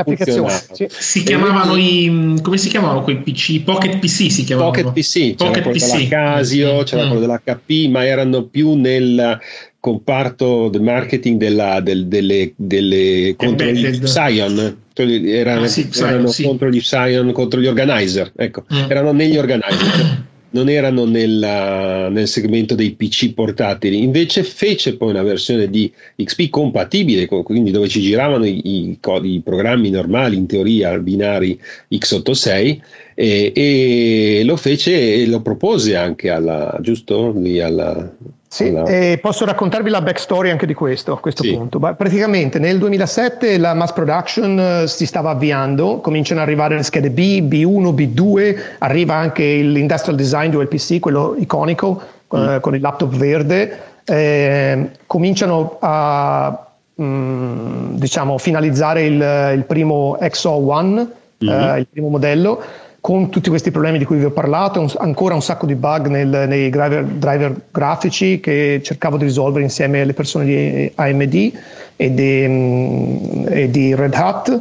sì. Si chiamavano quindi- i. come si chiamavano quei PC? Pocket PC si chiamavano. Pocket PC, c'era Pocket quello PC. della Casio, Mm, c'era mm. quello dell'HP, ma erano più nel comparto del marketing della, del- delle, delle contro gli Embedded. Psion. Erano, Ah, sì, erano sì. contro gli Psion, contro gli organizer, ecco, Mm. erano negli organizer. Non erano nella- nel segmento dei PC portatili, invece fece poi una versione di XP compatibile, con- quindi dove ci giravano i, i i programmi normali, in teoria binari x86, e, e lo fece e lo propose anche alla giusto lì alla, Sì, alla- e posso raccontarvi la backstory anche di questo a questo Sì. punto. Ma praticamente nel 2007 la mass production eh, si stava avviando, cominciano ad arrivare le schede B, B1, B2, arriva anche l'industrial design di ULPC, quello iconico eh, con il laptop verde, eh, cominciano a mm, diciamo finalizzare il, il primo XO1, eh, il primo modello con tutti questi problemi di cui vi ho parlato, un- ancora un sacco di bug nel- nei driver, driver grafici che cercavo di risolvere insieme alle persone di AMD e di, mm, e di Red Hat.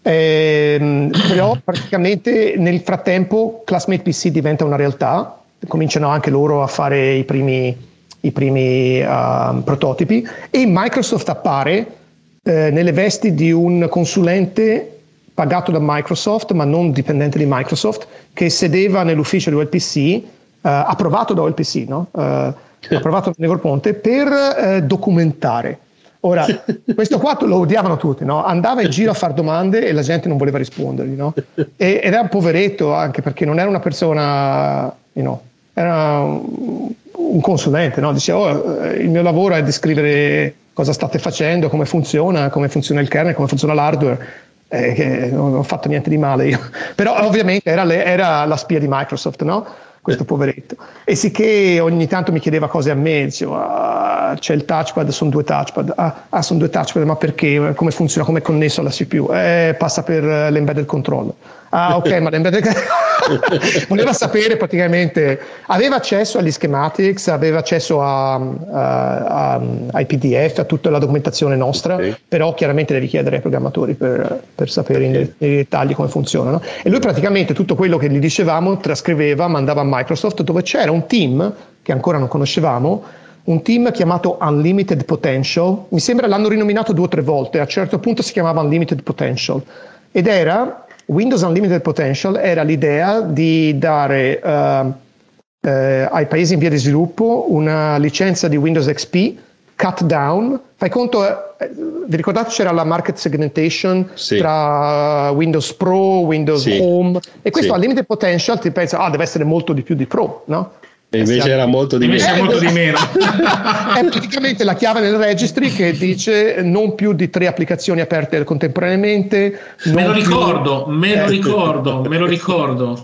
Ehm, però praticamente nel frattempo Classmate PC diventa una realtà, cominciano anche loro a fare i primi, i primi ah, prototipi e Microsoft appare eh, nelle vesti di un consulente pagato da Microsoft, ma non dipendente di Microsoft, che sedeva nell'ufficio di OLPC, eh, approvato da OLPC, no? Eh, approvato da Negroponte, per eh, documentare. Ora, questo qua lo odiavano tutti, no? andava in giro a fare domande e la gente non voleva rispondergli, no? e, ed era un poveretto anche perché non era una persona, you know, era un, un consulente, no? diceva "Oh, eh, il mio lavoro è descrivere cosa state facendo, come funziona, come funziona il kernel, come funziona l'hardware, eh, che non ho fatto niente di male io, però ovviamente era, le- era la spia di Microsoft, no? questo poveretto. E sicché ogni tanto mi chiedeva cose a me, dicevo, "Ah, c'è il touchpad, sono due touchpad, ah, ah, sono due touchpad, ma perché? Come funziona? Come è connesso alla CPU? Eh, passa per l'embedded controller. Ah, ok, ma l'embedded voleva sapere praticamente, aveva accesso agli schematics, aveva accesso a, a- a- ai PDF, a tutta la documentazione nostra, Ok. però chiaramente devi chiedere ai programmatori per, per sapere in- nei dettagli come funzionano. E lui praticamente tutto quello che gli dicevamo trascriveva, mandava a Microsoft dove c'era un team che ancora non conoscevamo, un team chiamato Unlimited Potential, mi sembra l'hanno rinominato due o tre volte, a un certo punto si chiamava Unlimited Potential ed era Windows Unlimited Potential era l'idea di dare eh, eh, ai paesi in via di sviluppo una licenza di Windows XP cut down. Fai conto, eh, vi ricordate c'era la market segmentation Sì. tra Windows Pro, Windows Sì. Home e questo Sì. Unlimited Potential ti pensa, ah, deve essere molto di più di Pro, no? E invece era molto di meno. è molto di meno. è praticamente la chiave nel registry che dice non più di tre applicazioni aperte contemporaneamente. Me lo più- ricordo, me lo Eh, ricordo, me lo ricordo.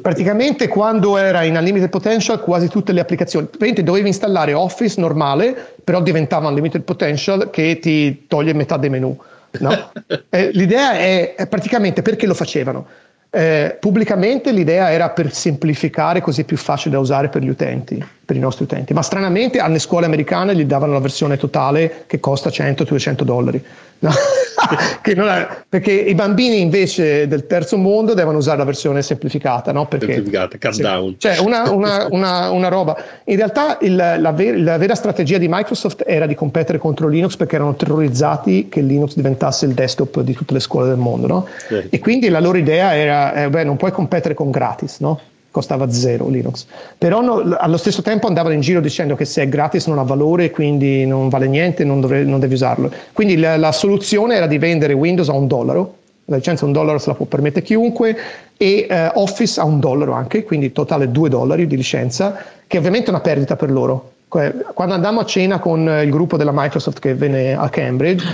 Praticamente quando era in Unlimited Potential quasi tutte le applicazioni, praticamente dovevi installare Office normale, però diventava Unlimited Potential che ti toglie metà dei menu. no? Eh, l'idea è, è praticamente perché lo facevano. Eh, pubblicamente l'idea era per semplificare così è più facile da usare per gli utenti, per i nostri utenti, ma stranamente alle scuole americane gli davano la versione totale che costa 100-200 dollari. no? È- perché i bambini invece del terzo mondo devono usare la versione semplificata, no? Perché, Semplificata, cut down. Cioè una, una- una- una roba. In realtà il- la, ver- la vera strategia di Microsoft era di competere contro Linux perché erano terrorizzati che Linux diventasse il desktop di tutte le scuole del mondo, no? Sì. E quindi la loro idea era, eh, beh, non puoi competere con gratis, no? Costava zero Linux. Però no- allo stesso tempo andavano in giro dicendo che se è gratis non ha valore, quindi non vale niente, non, dovre- non devi usarlo. Quindi la, la soluzione era di vendere Windows a un dollaro, la licenza a un dollaro se la può permettere chiunque, e eh, Office a un dollaro anche, quindi totale 2 dollari di licenza, che ovviamente è una perdita per loro. Quando andammo a cena con eh, il gruppo della Microsoft che venne a Cambridge,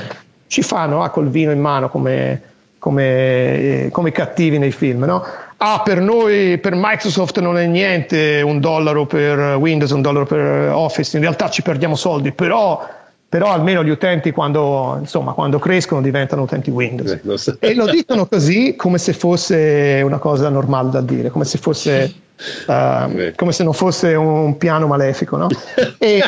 ci fanno ah, col vino in mano come come, come cattivi nei film, no? Ah, per noi, per Microsoft non è niente un dollaro per Windows, un dollaro per Office, in realtà ci perdiamo soldi, però, però almeno gli utenti quando, insomma, quando crescono diventano utenti Windows. Eh, lo so. E lo dicono così come se fosse una cosa normale da dire, come se fosse... Uh, come se non fosse un piano malefico, no? E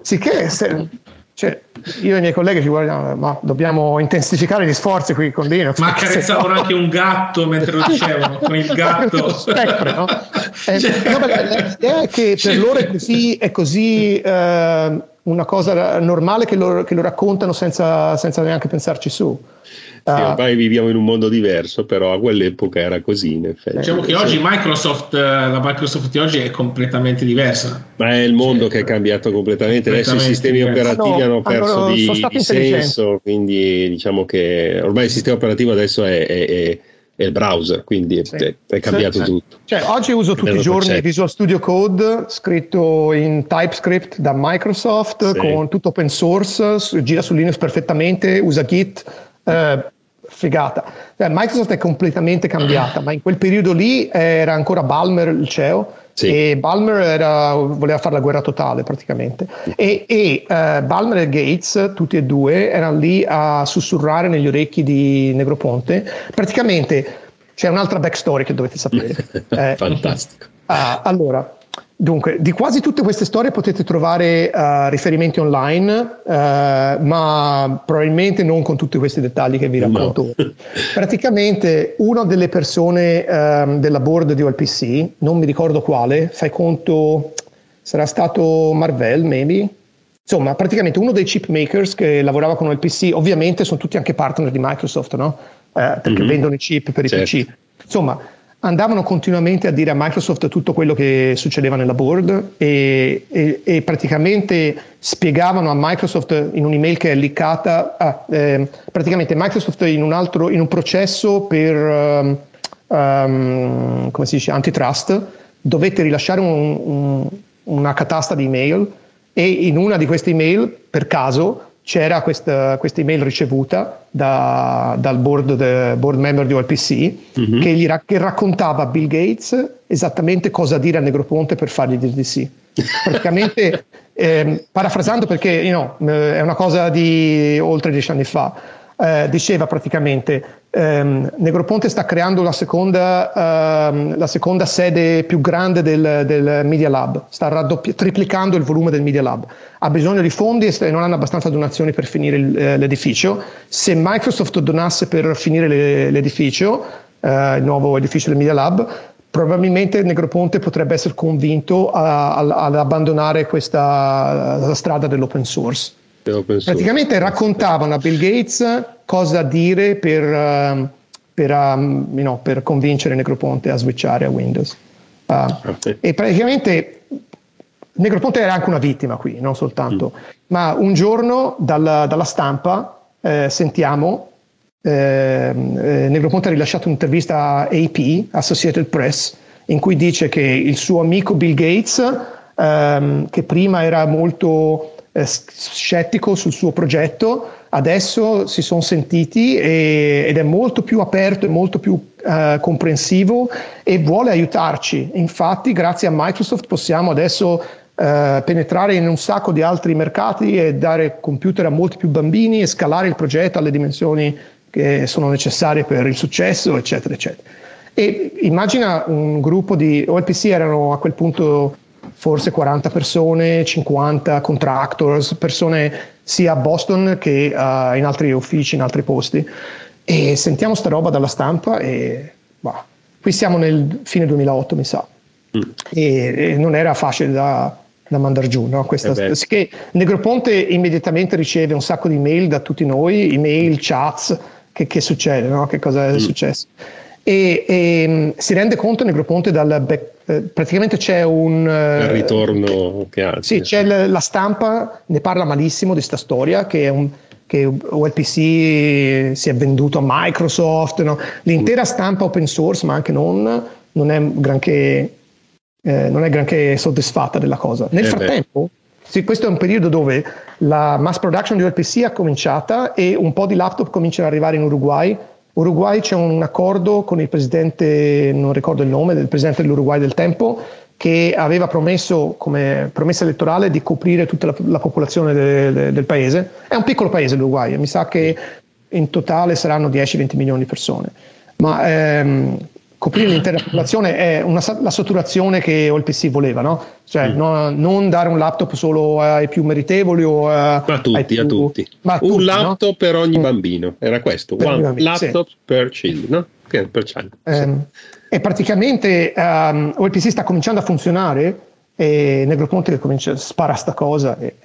sicché se, cioè, io e i miei colleghi ci guardiamo, ma dobbiamo intensificare gli sforzi qui con Linux. Ma accarezzavano anche un gatto mentre lo dicevano, con il gatto. Spettro, no? Eh, cioè... no, l'idea è che per loro è così, è così eh, una cosa normale che lo, che lo raccontano senza, senza neanche pensarci su. Sì, ah. ormai viviamo in un mondo diverso, però a quell'epoca era così in effetti. Diciamo che oggi Microsoft, eh, la Microsoft di oggi è completamente diversa. Ma è il mondo cioè, che è cambiato completamente, adesso i sistemi diverso. operativi no, hanno perso di, di senso, quindi diciamo che ormai il sistema operativo adesso è, è, è è il browser, quindi sì. è, è, cambiato sì. tutto. Cioè, oggi uso tutti i giorni concetto. Visual Studio Code scritto in TypeScript da Microsoft sì. con tutto open source, gira su Linux perfettamente, usa Git. Eh, figata. Cioè, Microsoft è completamente cambiata, ma in quel periodo lì era ancora Balmer il CEO sì. e Balmer era, voleva fare la guerra totale praticamente. E, e uh, Balmer e Gates, tutti e due, erano lì a sussurrare negli orecchi di Negroponte. Praticamente c'è un'altra backstory che dovete sapere. eh, Fantastico. Uh, allora, Dunque, di quasi tutte queste storie potete trovare uh, riferimenti online, uh, ma probabilmente non con tutti questi dettagli che vi racconto. No. Praticamente una delle persone um, della board di OLPC, non mi ricordo quale, fai conto, sarà stato Marvel, maybe? Insomma, praticamente uno dei chip makers che lavorava con OLPC, ovviamente sono tutti anche partner di Microsoft, no? Eh, perché mm-hmm. vendono i chip per i certo. PC. Insomma, andavano continuamente a dire a Microsoft tutto quello che succedeva nella board e, e, e praticamente spiegavano a Microsoft in un'email che è linkata, ah, eh, praticamente Microsoft in un, altro, in un processo per, um, um, come si dice, antitrust, dovette rilasciare un, un, una catasta di email e in una di queste email, per caso, c'era questa, questa email ricevuta da, dal board, de, board, member di OLPC mm-hmm. che, gli, che, raccontava a Bill Gates esattamente cosa dire a Negroponte per fargli dire di sì. Praticamente, eh, parafrasando perché you know, è una cosa di oltre dieci anni fa, eh, diceva praticamente ehm, Negroponte sta creando la seconda, ehm, la seconda sede più grande del, del Media Lab, sta raddoppi- triplicando il volume del Media Lab, ha bisogno di fondi e non hanno abbastanza donazioni per finire il, eh, l'edificio. Se Microsoft donasse per finire le, l'edificio, eh, il nuovo edificio del Media Lab, probabilmente Negroponte potrebbe essere convinto a, a, ad abbandonare questa strada dell'open source. Praticamente raccontavano a Bill Gates cosa dire per, uh, per, um, you know, per convincere Necroponte a switchare a Windows. Uh, okay. E praticamente Necroponte era anche una vittima qui, non soltanto. Mm. Ma un giorno dalla, dalla stampa eh, sentiamo eh, eh, Negroponte ha rilasciato un'intervista a AP, Associated Press, in cui dice che il suo amico Bill Gates, ehm, che prima era molto eh, scettico sul suo progetto, adesso si sono sentiti e, ed è molto più aperto e molto più eh, comprensivo e vuole aiutarci. Infatti, grazie a Microsoft possiamo adesso eh, penetrare in un sacco di altri mercati e dare computer a molti più bambini e scalare il progetto alle dimensioni che sono necessarie per il successo, eccetera, eccetera. E immagina un gruppo di OLPC erano a quel punto forse 40 persone, 50 contractors, persone sia a Boston che uh, in altri uffici, in altri posti. E sentiamo sta roba dalla stampa e bah, qui siamo nel fine 2008 mi sa. Mm. E, e, non era facile da, da mandare giù. No? Questa, eh che Negroponte immediatamente riceve un sacco di mail da tutti noi, email, chats, che, che succede, no? che cosa è mm. successo e, e mm, si rende conto Negroponte dal back, eh, praticamente c'è un il ritorno che ha sì, c'è la, la stampa ne parla malissimo di questa storia che è un che OLPC si è venduto a Microsoft no? l'intera stampa open source ma anche non non è granché eh, non è granché soddisfatta della cosa. Nel eh frattempo sì, questo è un periodo dove la mass production di OLPC è cominciata e un po' di laptop cominciano ad arrivare in Uruguay Uruguay c'è un accordo con il presidente, non ricordo il nome, del presidente dell'Uruguay del tempo, che aveva promesso come promessa elettorale di coprire tutta la, la popolazione de, de, del paese. È un piccolo paese l'Uruguay, mi sa che in totale saranno 10-20 milioni di persone, ma ehm, coprire l'intera popolazione è una, la saturazione che OLPC voleva, no? Cioè mm. no, non dare un laptop solo ai più meritevoli o a, a tutti, più, a tutti. un tutti, laptop no? per ogni mm. bambino, era questo, per one laptop sì. per child, no? Per child. Um, e praticamente um, OLPC sta cominciando a funzionare e Negroponte comincia, spara sta cosa e,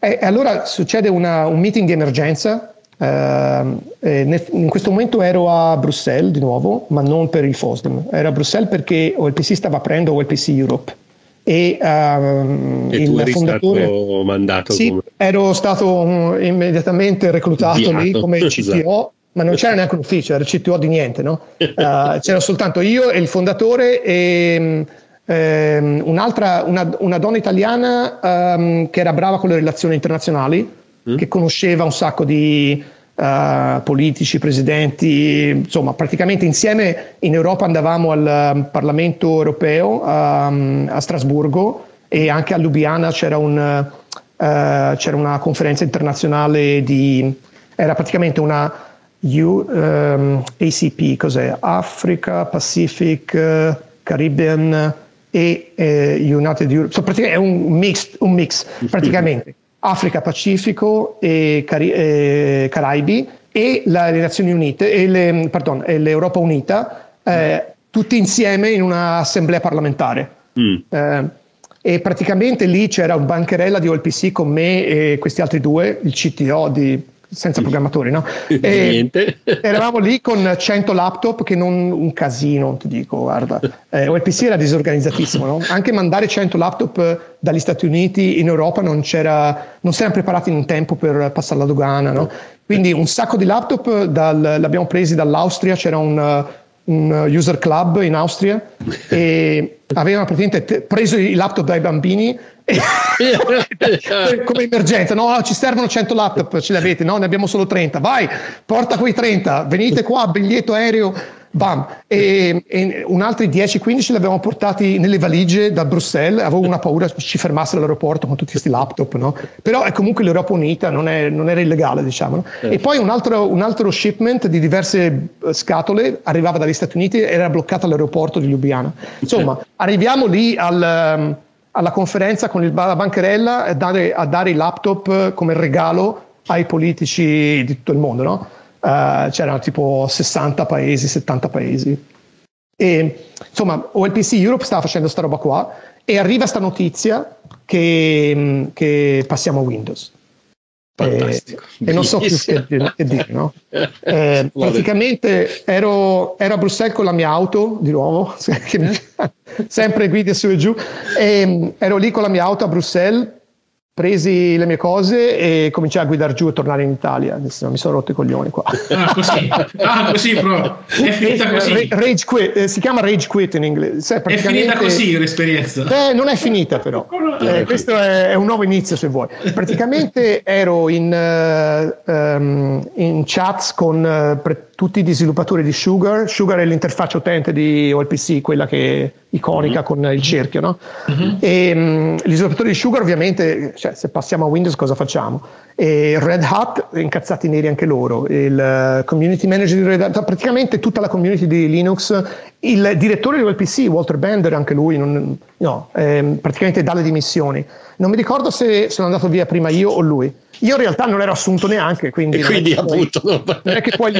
e, e allora succede una, un meeting di emergenza in questo momento ero a Bruxelles di nuovo, ma non per il FOSDEM, ero a Bruxelles perché OLPC stava aprendo OLPC Europe e, uh, e il fondatore mandato sì, come... ero stato um, immediatamente reclutato Viato. lì come CTO esatto. ma non c'era neanche un ufficio era CTO di niente no? uh, c'era soltanto io e il fondatore e um, un'altra una, una, donna italiana um, che era brava con le relazioni internazionali mm. che conosceva un sacco di uh, politici, presidenti, insomma praticamente insieme in Europa andavamo al um, Parlamento europeo um, a Strasburgo e anche a Ljubljana c'era, un, uh, c'era una conferenza internazionale di, era praticamente una U, um, ACP, cos'è? Africa, Pacific, Caribbean e eh, United Europe, so, è un mix, un mix praticamente. Africa, Pacifico e, Cari- e Caraibi e la, le Nazioni Unite, e le, pardon, e l'Europa Unita, eh, tutti insieme in un'assemblea parlamentare. Mm. Eh, e praticamente lì c'era un bancherella di OLPC con me e questi altri due, il CTO di senza programmatori, no? Niente. Eravamo lì con 100 laptop che non un casino, ti dico, guarda. Eh, OLPC era disorganizzatissimo, no? Anche mandare 100 laptop dagli Stati Uniti in Europa non c'era, non si erano preparati in tempo per passare la dogana, no? Quindi un sacco di laptop dal, l'abbiamo presi dall'Austria, c'era un, un user club in Austria e avevano praticamente preso i laptop dai bambini come emergenza, no, ci servono 100 laptop, ce li avete, no, ne abbiamo solo 30, vai, porta quei 30, venite qua, biglietto aereo, bam, e, e un altri 10-15 li abbiamo portati nelle valigie da Bruxelles, avevo una paura che ci fermassero all'aeroporto con tutti questi laptop, no? però è comunque l'Europa Unita, non, è, non era illegale diciamo. No? Certo. E poi un altro, un altro, shipment di diverse eh, scatole arrivava dagli Stati Uniti e era bloccato all'aeroporto di Ljubljana. Insomma, arriviamo lì al alla conferenza con il, la bancherella a dare, a dare i laptop come regalo ai politici di tutto il mondo, no? Uh, c'erano tipo 60 paesi, 70 paesi. E insomma, OLPC Europe stava facendo sta roba qua e arriva sta notizia che, che passiamo a Windows. Fantastico. E, e, non so più che, che dire, no? Eh, praticamente ero, ero, a Bruxelles con la mia auto di nuovo, sempre guidi su e giù, e ero lì con la mia auto a Bruxelles presi le mie cose e cominciai a guidare giù e tornare in Italia. Mi sono rotto i coglioni qua. Ah, così, ah, così però. È finita così. Rage quit, eh, si chiama rage quit in inglese. Cioè, è finita così l'esperienza. Eh, non è finita però. Eh, questo è, è, un nuovo inizio se vuoi. Praticamente ero in, uh, um, in chats con uh, pre- tutti gli sviluppatori di Sugar. Sugar è l'interfaccia utente di OLPC, quella che iconica mm-hmm. con il cerchio, no? Mm-hmm. E um, gli sviluppatori di Sugar ovviamente, cioè, se passiamo a Windows cosa facciamo? E Red Hat, incazzati neri anche loro, il uh, community manager di Red Hat, praticamente tutta la community di Linux, il direttore di OLPC, Walter Bender, anche lui, non, no, eh, praticamente dalle dimissioni. Non mi ricordo se sono andato via prima io o lui io in realtà non ero assunto neanche, quindi, e quindi non, è appunto, puoi, non è che puoi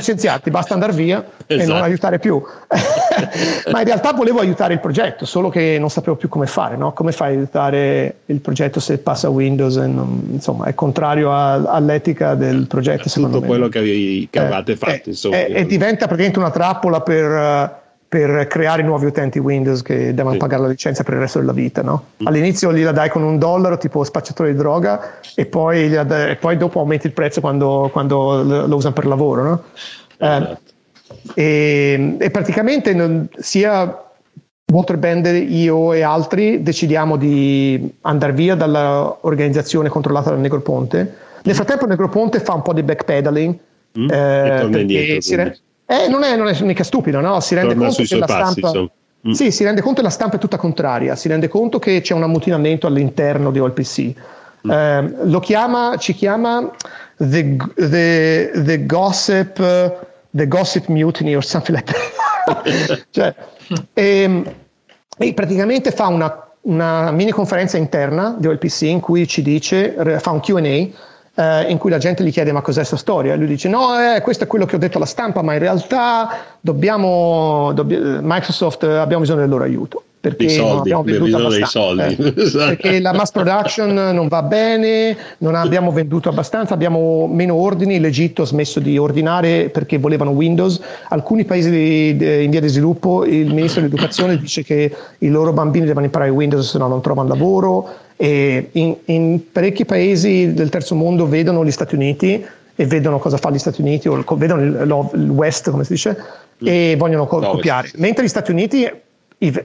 licenziarti, basta andare via esatto. e non esatto. aiutare più. Ma in realtà volevo aiutare il progetto, solo che non sapevo più come fare, no? come fai a aiutare il progetto se passa Windows e non, insomma è contrario a, all'etica del progetto. Tutto quello che, avevi, che avevate eh, fatto. Eh, e diventa praticamente una trappola per per creare nuovi utenti Windows che devono sì. pagare la licenza per il resto della vita. No? Mm. All'inizio gliela dai con un dollaro, tipo spacciatore di droga, e poi, dai, e poi dopo aumenti il prezzo quando, quando lo usano per lavoro. No? Eh, esatto. e, e, praticamente non, sia Walter Bender, io e altri decidiamo di andare via dall'organizzazione controllata da Negroponte. Nel frattempo Negroponte fa un po' di backpedaling mm. eh, perché si, Eh, non, è, non è mica stupido, no? Si rende Torna conto che la passi, stampa... Mm. Sì, si rende conto che la stampa è tutta contraria, si rende conto che c'è un ammutinamento all'interno di OLPC. Eh, lo chiama, ci chiama the, the, the gossip, the gossip mutiny or something like that. cioè, e, e praticamente fa una, una mini conferenza interna di OLPC in cui ci dice, fa un QA eh, in cui la gente gli chiede ma cos'è questa storia? E lui dice no eh, questo è quello che ho detto alla stampa ma in realtà dobbiamo, dobbi- Microsoft abbiamo bisogno del loro aiuto perché Dei non soldi, abbiamo abbiamo venduto bisogno dei abbastanza, soldi. eh, Esatto. perché la mass production non va bene non abbiamo venduto abbastanza abbiamo meno ordini l'Egitto ha smesso di ordinare perché volevano Windows. Alcuni paesi di- di- in via di sviluppo il ministro dell'educazione dice che i loro bambini devono imparare Windows se no non trovano lavoro. E in, in parecchi paesi del terzo mondo vedono gli Stati Uniti e vedono cosa fa gli Stati Uniti o vedono il, il West come si dice e vogliono co- copiare. mentre gli Stati Uniti i-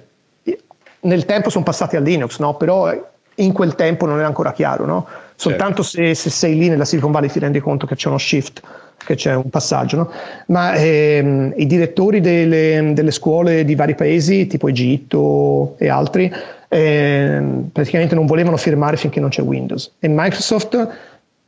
nel tempo sono passati a Linux no? però in quel tempo non era ancora chiaro no? soltanto se, se sei lì nella Silicon Valley ti rendi conto che c'è uno shift che c'è un passaggio, no? ma ehm, i direttori delle, delle scuole di vari paesi, tipo Egitto e altri, ehm, praticamente non volevano firmare finché non c'è Windows. E Microsoft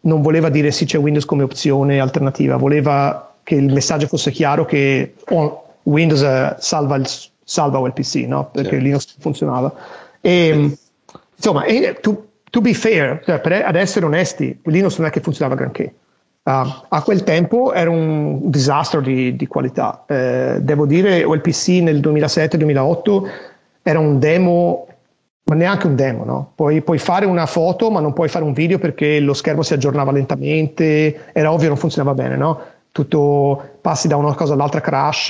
non voleva dire sì c'è Windows come opzione alternativa, voleva che il messaggio fosse chiaro che oh, Windows eh, salva, il, salva ULPC, no? perché Certo. Linux funzionava. E, insomma, e to, to be fair, cioè, per, ad essere onesti, Linux non è che funzionava granché. Ah, a quel tempo era un disastro di, di qualità. Eh, devo dire, OLPC nel 2007-2008 era un demo, ma neanche un demo, no? Puoi, puoi fare una foto, ma non puoi fare un video perché lo schermo si aggiornava lentamente, era ovvio non funzionava bene, no? Tutto passi da una cosa all'altra, crash,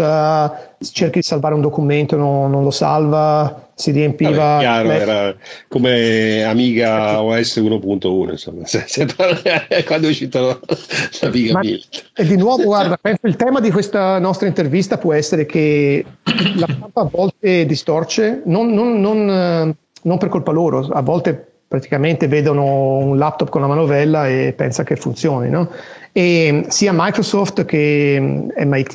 cerchi di salvare un documento, no- non lo salva, si riempiva. Vabbè, chiaro, le- era come Amiga OS 1.1, insomma, se- se- quando è uscito l'Amiga Ma- 1000. E di nuovo, guarda, penso il tema di questa nostra intervista può essere che la stampa a volte distorce, non, non- non, eh, non per colpa loro, a volte praticamente vedono un laptop con la manovella e pensa che funzioni, no? E sia Microsoft che mm, MIT,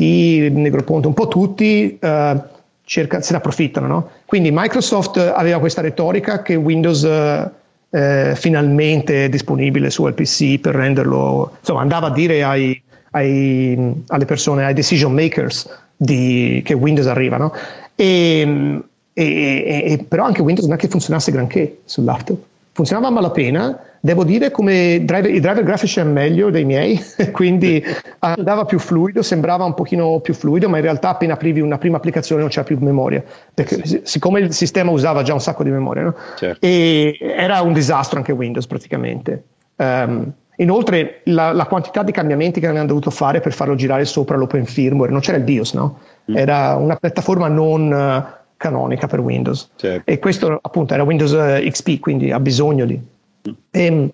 Negroponte, un po' tutti eh, cerca- se ne approfittano, no? Quindi Microsoft aveva questa retorica che Windows eh, eh, finalmente è disponibile su LPC per renderlo, insomma, andava a dire ai, ai- alle persone, ai decision makers di- che Windows arriva, no? E- e- e- però anche Windows non è che funzionasse granché sul laptop, funzionava a malapena. Devo dire come driver- i driver grafici erano meglio dei miei, quindi andava più fluido, sembrava un pochino più fluido, ma in realtà appena aprivi una prima applicazione non c'era più memoria, perché sic- siccome il sistema usava già un sacco di memoria, no? Certo. e era un disastro anche Windows praticamente. Ehm, inoltre la, la quantità di cambiamenti che avevano dovuto fare per farlo girare sopra l'open firmware, non c'era il BIOS, no? Mm. Era una piattaforma non canonica per Windows. Certo. E questo appunto era Windows eh, XP, quindi ha bisogno di. Ehm,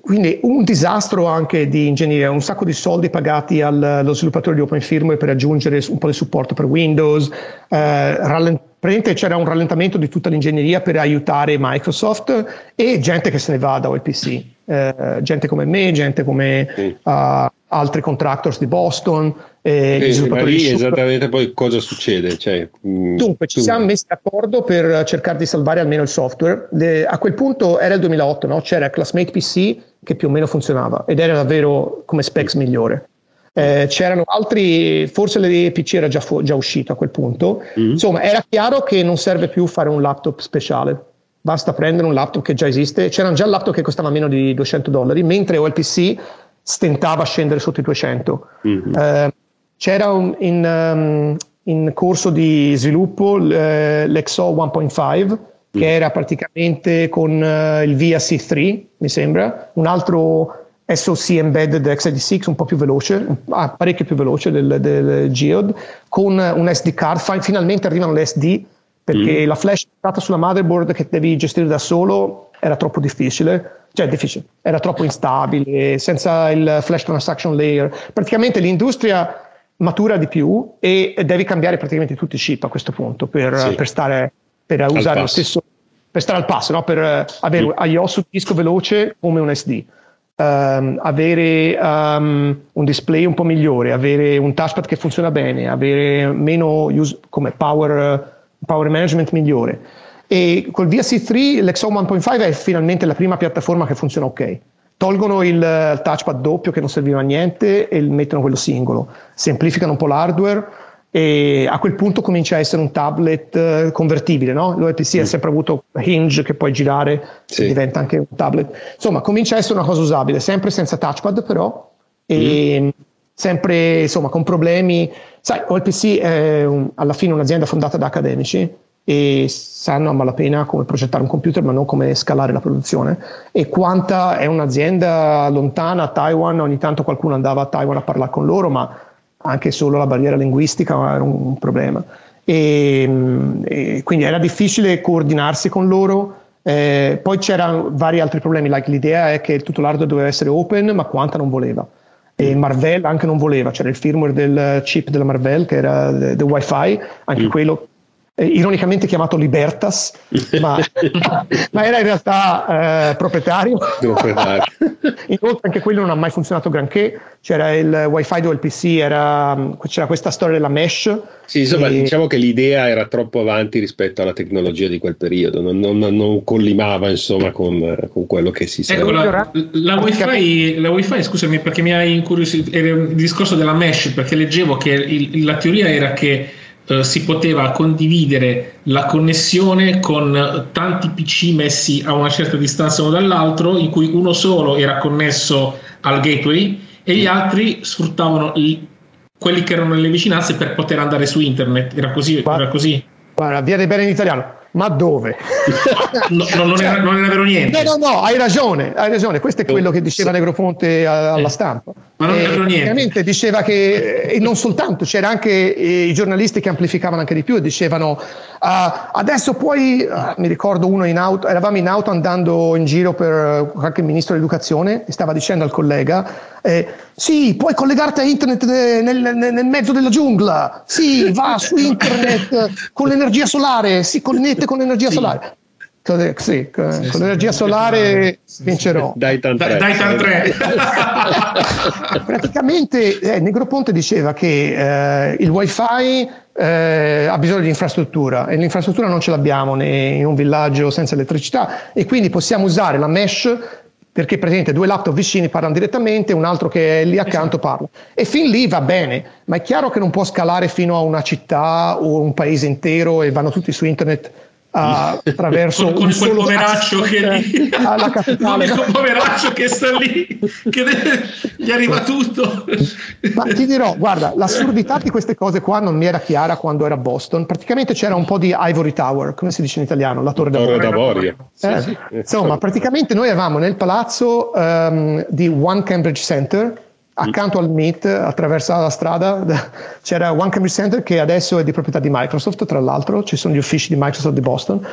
quindi un disastro anche di ingegneria, un sacco di soldi pagati al- allo sviluppatore di Open Firmware per aggiungere un po' di supporto per Windows, eh, rallen- praticamente c'era un rallentamento di tutta l'ingegneria per aiutare Microsoft e gente che se ne va da OLPC, eh, gente come me, gente come Sì. uh, altri contractors di Boston, eh, Sì, ma sviluppatori lì esattamente poi cosa succede? Cioè, mh, Dunque, ci tu- siamo messi d'accordo per cercare di salvare almeno il software. Le- a quel punto era il 2008, no? c'era Classmate PC che più o meno funzionava ed era davvero come specs migliore. Eh, c'erano altri, forse l'EPC era già, fu- già uscito a quel punto. Insomma, era chiaro che non serve più fare un laptop speciale. Basta prendere un laptop che già esiste. C'erano già laptop che costava meno di 200 dollari, mentre OLPC stentava a scendere sotto i 200. Mhm. Eh, c'era un- in, um, in corso di sviluppo l- l'XO 1.5 che era praticamente con eh, il VSC3 mi sembra. Un altro SoC embedded x86 un po' più veloce ah, parecchio più veloce del, del Geode con un SD card. Fi- finalmente arrivano le SD perché la flash stata sulla motherboard che devi gestire da solo era troppo difficile, cioè difficile, era troppo instabile, senza il flash transaction layer. Praticamente l'industria matura di più e devi cambiare praticamente tutti i chip a questo punto per, Sì. per stare per usare lo passo. stesso per stare al passo, no? per eh, avere Mm. IO su disco veloce come un SD. um, avere um, un display un po' migliore, avere un touchpad che funziona bene, avere meno use, come power, power management migliore. E col VSC3 l'XO 1.5 è finalmente la prima piattaforma che funziona ok. Tolgono il, touchpad doppio che non serviva a niente e mettono quello singolo, semplificano un po' l'hardware e a quel punto comincia a essere un tablet uh, convertibile, no? L'OPC mm. ha sempre avuto hinge che puoi girare sì. diventa anche un tablet. Insomma, comincia a essere una cosa usabile, sempre senza touchpad però e mm. sempre insomma con problemi. Sai, OLPC è un, alla fine un'azienda fondata da accademici e sanno a malapena come progettare un computer ma non come scalare la produzione e Quanta è un'azienda lontana a Taiwan, ogni tanto qualcuno andava a Taiwan a parlare con loro ma anche solo la barriera linguistica era un problema. E, e quindi era difficile coordinarsi con loro. Eh, poi c'erano vari altri problemi, like l'idea è che tutto l'hardware doveva essere open, ma Quanta non voleva. E Marvell anche non voleva, c'era il firmware del chip della Marvell che era del wifi, anche mm. quello eh, ironicamente chiamato Libertas, ma, ma era in realtà eh, proprietario. Inoltre anche quello non ha mai funzionato granché, c'era il wifi dove il PC era, c'era questa storia della mesh. Sì, insomma, e... diciamo che l'idea era troppo avanti rispetto alla tecnologia di quel periodo, non, non, non collimava insomma con, con, quello che si sa. Ecco, la, la, wifi, la wifi, scusami perché mi hai incuriosito, era il discorso della mesh, perché leggevo che il, la teoria era che eh, si poteva condividere la connessione con tanti PC messi a una certa distanza uno dall'altro, in cui uno solo era connesso al gateway e gli altri sfruttavano i, quelli che erano nelle vicinanze per poter andare su internet. Era così? Guarda, era così? Guarda, viene bene in italiano ma dove? no, no, non, era, non, era, vero niente. No, no, no, hai ragione, hai ragione. Questo è quello che diceva Negroponte alla stampa. Ma non è vero niente. Ovviamente diceva che, e non soltanto, c'era anche i giornalisti che amplificavano anche di più e dicevano uh, adesso puoi, uh, mi ricordo uno in auto, eravamo in auto andando in giro per qualche ministro dell'educazione e stava dicendo al collega eh, sì, puoi collegarti a internet nel, nel, nel, mezzo della giungla, sì, va su internet con l'energia solare, sì, connette con l'energia sì. solare. Sì, sì, con l'energia solare vincerò. Dai tan tre. Dai tan tre. Praticamente eh, Negroponte diceva che eh, il wifi eh, ha bisogno di infrastruttura e l'infrastruttura non ce l'abbiamo in un villaggio senza elettricità e quindi possiamo usare la mesh perché presente due laptop vicini parlano direttamente, un altro che è lì accanto parla. E fin lì va bene, ma è chiaro che non può scalare fino a una città o un paese intero e vanno tutti su internet attraverso con, con un quel poveraccio che lì. alla capitale l'unico poveraccio che sta lì che deve, gli arriva tutto. Ma ti dirò guarda l'assurdità di queste cose qua non mi era chiara quando era a Boston. Praticamente c'era un po' di Ivory Tower come si dice in italiano? La torre d'avorio, eh, sì, sì. insomma praticamente noi eravamo nel palazzo um, di One Cambridge Center accanto al Meet, attraverso la strada, c'era One Cambridge Center che adesso è di proprietà di Microsoft, tra l'altro, ci sono gli uffici di Microsoft di Boston.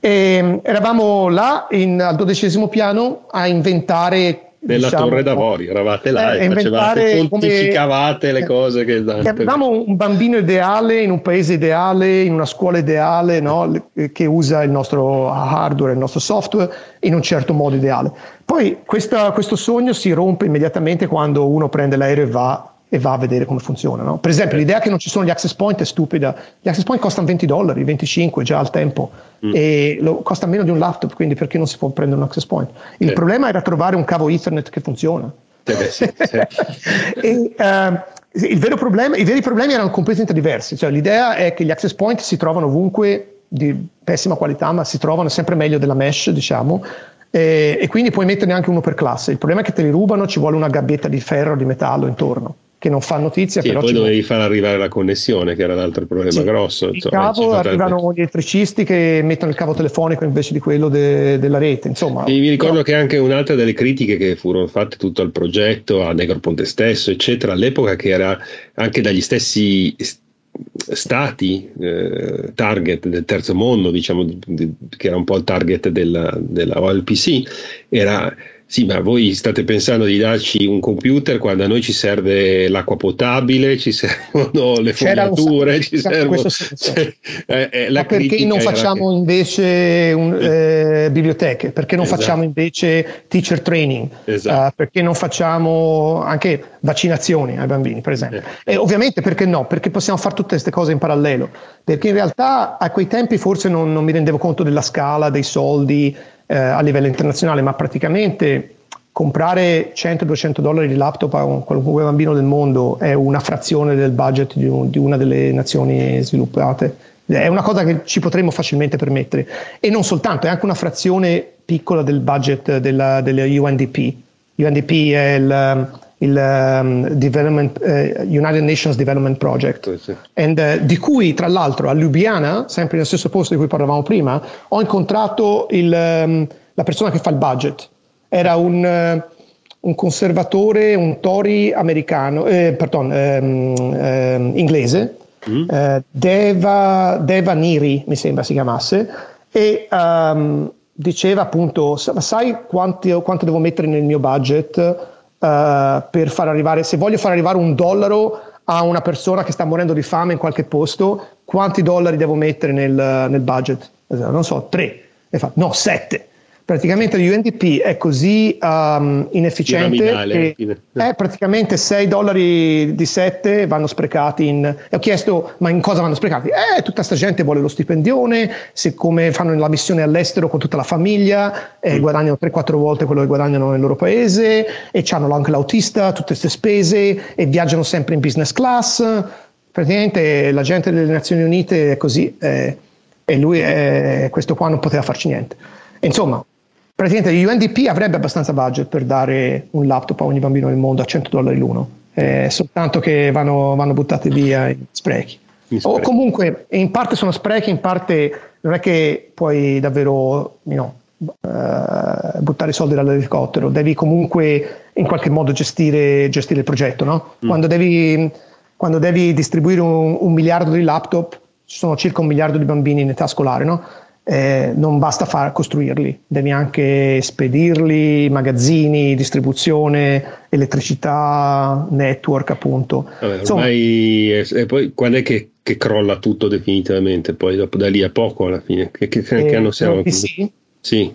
E mm, eravamo là in, al dodicesimo piano a inventare nella diciamo, torre d'avorio, eravate là eh, e facevate, pontificavate come, le cose che Avevamo un bambino ideale in un paese ideale, in una scuola ideale, no? che usa il nostro hardware, il nostro software in un certo modo ideale. Poi questa, questo sogno si rompe immediatamente quando uno prende l'aereo e va e va a vedere come funziona. No? Per esempio, l'idea che non ci sono gli access point è stupida. Gli access point costano 20 dollari, 25 già al tempo, mm. e lo, costa meno di un laptop, quindi perché non si può prendere un access point? Il sì. problema era trovare un cavo Ethernet che funziona. Sì, sì, e, uh, vero problema, I veri problemi erano completamente diversi. Cioè, l'idea è che gli access point si trovano ovunque di pessima qualità, ma si trovano sempre meglio della mesh, diciamo, e, e, quindi puoi metterne anche uno per classe. Il problema è che te li rubano, ci vuole una gabbietta di ferro o di metallo intorno che non fa notizia. Sì, però poi dovevi far arrivare la connessione, che era l'altro problema sì, grosso. Il insomma, cavo arrivano gli elettricisti che mettono il cavo telefonico invece di quello de- della rete. Insomma, e mi ricordo no. che anche un'altra delle critiche che furono fatte tutto al progetto, a Negroponte stesso, eccetera, all'epoca, che era anche dagli stessi stati eh, target del terzo mondo, diciamo, di, di, che era un po' il target della, della OLPC, era Sì, ma voi state pensando di darci un computer quando a noi ci serve l'acqua potabile, ci servono le fognature, ci servono... eh, eh, ma perché non facciamo che... invece un, eh, biblioteche? Perché non esatto. facciamo invece teacher training? Esatto. Uh, perché non facciamo anche vaccinazioni ai bambini, per esempio? Eh. E ovviamente perché no? Perché possiamo fare tutte queste cose in parallelo. Perché in realtà a quei tempi forse non, non mi rendevo conto della scala, dei soldi, eh, a livello internazionale, ma praticamente comprare 100-200 dollari di laptop a un qualunque bambino del mondo è una frazione del budget di, un, di, una delle nazioni sviluppate. È una cosa che ci potremmo facilmente permettere. E non soltanto, è anche una frazione piccola del budget della, della UNDP. UNDP è il, il um, uh, United Nations Development Project, sì. And, uh, di cui tra l'altro a Ljubljana, sempre nello stesso posto di cui parlavamo prima, ho incontrato il, um, la persona che fa il budget. Era un, uh, un conservatore, un Tory americano, eh, pardon, um, inglese, mm. Deva, Deva, Niri mi sembra si chiamasse, e diceva appunto, sai quanti, quanto devo mettere nel mio budget? Uh, per far arrivare, se voglio far arrivare un dollaro a una persona che sta morendo di fame in qualche posto, quanti dollari devo mettere nel, nel budget? Non so, tre. E fa, no, sette praticamente l'UNDP è così um, inefficiente che è praticamente 6 dollari di 7 vanno sprecati in... E ho chiesto ma in cosa vanno sprecati? Eh, tutta questa gente vuole lo stipendione, siccome fanno la missione all'estero con tutta la famiglia, eh, mm. guadagnano 3-4 volte quello che guadagnano nel loro paese e hanno anche l'autista, tutte queste spese e viaggiano sempre in business class. Praticamente la gente delle Nazioni Unite è così eh, e lui, questo qua non poteva farci niente. Insomma, praticamente l'UNDP avrebbe abbastanza budget per dare un laptop a ogni bambino del mondo a 100 dollari l'uno, eh, soltanto che vanno, vanno buttati via in sprechi. in sprechi. O comunque in parte sono sprechi, in parte non è che puoi davvero you know, uh, buttare i soldi dall'elicottero, devi comunque in qualche modo gestire, gestire il progetto. No? Mm. Quando, devi, quando, devi, distribuire un, un, miliardo di laptop, ci sono circa un miliardo di bambini in età scolare, no? Eh, non basta far, costruirli, devi anche spedirli, magazzini, distribuzione, elettricità, network appunto. Vabbè, ormai, e poi quando è che, che, crolla tutto definitivamente? Poi dopo da lì a poco alla fine, che, che, che eh, anno siamo? Sì. sì.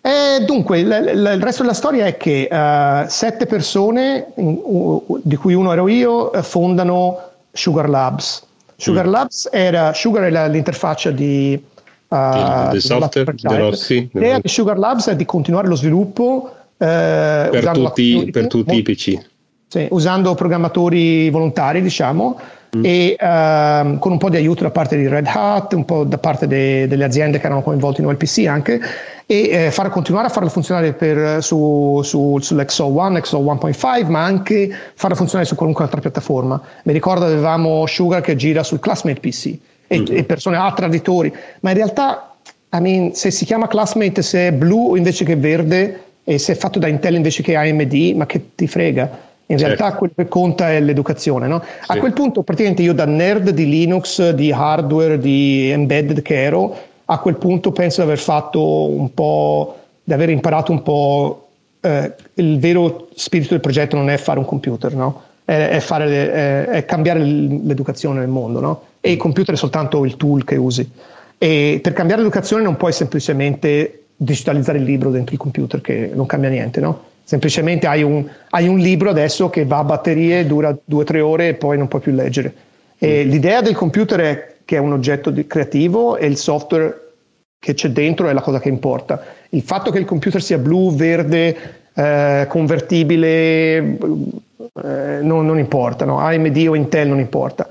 Eh, dunque, il, il, resto della storia è che uh, sette persone, in, uh, di cui uno ero io, fondano Sugar Labs. Sugar mm. Labs era, Sugar è l'interfaccia di uh, del software dello, sì, l'idea di Sugar Labs è di continuare lo sviluppo eh, per, tutti, per tutti i PC sì, usando programmatori volontari diciamo mm. e uh, con un po' di aiuto da parte di Red Hat un po' da parte de, delle aziende che erano coinvolte in OLPC anche e eh, far continuare a farlo funzionare per, su, su, sull'XO1, XO 1.5, ma anche farlo funzionare su qualunque altra piattaforma. Mi ricordo avevamo Sugar che gira sul Classmate PC, e, mm-hmm. e persone, ah, traditori, ma in realtà I mean, se si chiama Classmate, se è blu invece che verde e se è fatto da Intel invece che AMD, ma che ti frega? In certo. realtà quello che conta è l'educazione. No? Sì. A quel punto praticamente io da nerd di Linux, di hardware, di embedded che ero, a quel punto penso di aver fatto un po', di aver imparato un po' eh, il vero spirito del progetto non è fare un computer, no? è, è, fare, è, è cambiare l'educazione nel mondo. No? E il computer è soltanto il tool che usi. E per cambiare l'educazione non puoi semplicemente digitalizzare il libro dentro il computer, che non cambia niente, no? Semplicemente hai un, hai un libro adesso che va a batterie, dura due o tre ore e poi non puoi più leggere. E mm. l'idea del computer è che è un oggetto creativo e il software che c'è dentro è la cosa che importa. Il fatto che il computer sia blu, verde, eh, convertibile, eh, non, non, importa, no? AMD o Intel non importa.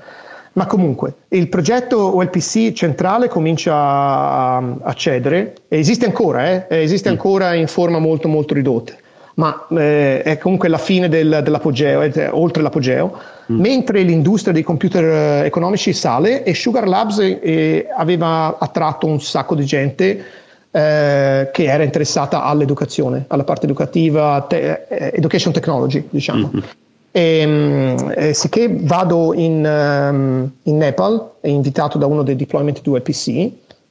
Ma comunque, il progetto OLPC centrale comincia a, a cedere, esiste ancora, eh? esiste mm. ancora in forma molto molto ridotta, ma eh, è comunque la fine del, dell'apogeo, eh, oltre l'apogeo, mm. mentre l'industria dei computer eh, economici sale e Sugar Labs eh, aveva attratto un sacco di gente eh, che era interessata all'educazione, alla parte educativa, te- education technology, diciamo. Mm-hmm. E, ehm, eh, sicché vado in, um, in, Nepal, invitato da uno dei deployment di UPC,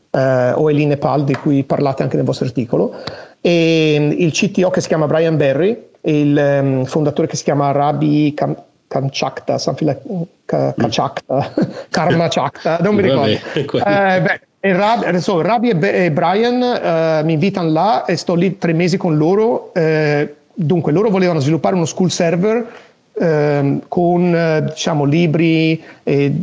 eh, o è lì Nepal di cui parlate anche nel vostro articolo, e mm, il CTO che si chiama Brian Berry e il um, fondatore che si chiama Rabi Kam- Kamchakta, like, Kachakta, Karma Chakta, non mi ricordo. eh, beh, e Rab, adesso Rabi e, e Brian uh, mi invitano là e sto lì tre mesi con loro. Eh, dunque, loro volevano sviluppare uno school server eh, con diciamo, libri e,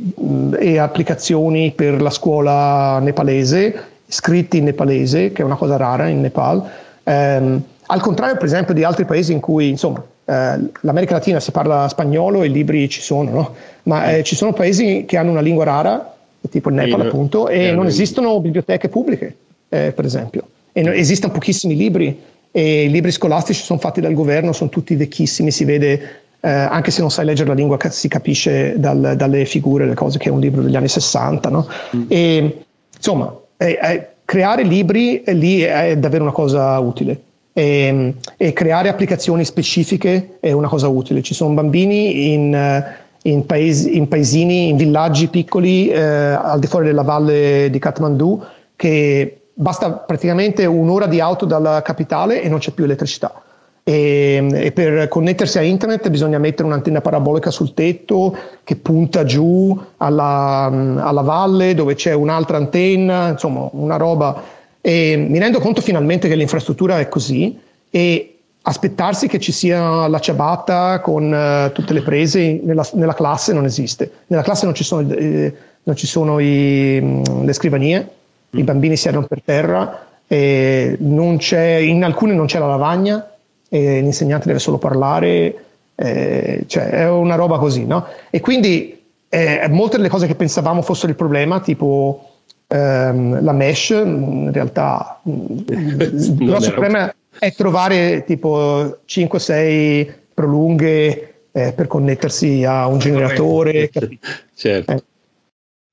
e, applicazioni per la scuola nepalese, scritti in nepalese, che è una cosa rara in Nepal. Eh, al contrario, per esempio, di altri paesi in cui insomma, eh, l'America Latina si parla spagnolo e i libri ci sono, no? ma eh, ci sono paesi che hanno una lingua rara tipo il Nepal appunto, e non esistono biblioteche pubbliche, eh, per esempio, e no, esistono pochissimi libri, e i libri scolastici sono fatti dal governo, sono tutti vecchissimi, si vede, eh, anche se non sai leggere la lingua, si capisce dal, dalle figure, le cose, che è un libro degli anni 60, no? mm. E, insomma, eh, eh, creare libri lì è davvero una cosa utile. E, e, creare applicazioni specifiche è una cosa utile. Ci sono bambini in in, paesi, in paesini, in villaggi piccoli eh, al di fuori della valle di Kathmandu che basta praticamente un'ora di auto dalla capitale e non c'è più elettricità. E, e, per connettersi a internet bisogna mettere un'antenna parabolica sul tetto che punta giù alla, alla valle dove c'è un'altra antenna, insomma una roba. E mi rendo conto finalmente che l'infrastruttura è così e aspettarsi che ci sia la ciabatta con uh, tutte le prese nella, nella, classe non esiste. Nella classe non ci sono, eh, non ci sono i, mm, le scrivanie, mm. i bambini si erano per terra, in alcune non c'è la lavagna, e l'insegnante deve solo parlare, eh, cioè è una roba così, no? E quindi eh, molte delle cose che pensavamo fossero il problema, tipo ehm, la mesh, in realtà il grosso problema è trovare tipo 5-6 prolunghe eh, per connettersi a un generatore. certo.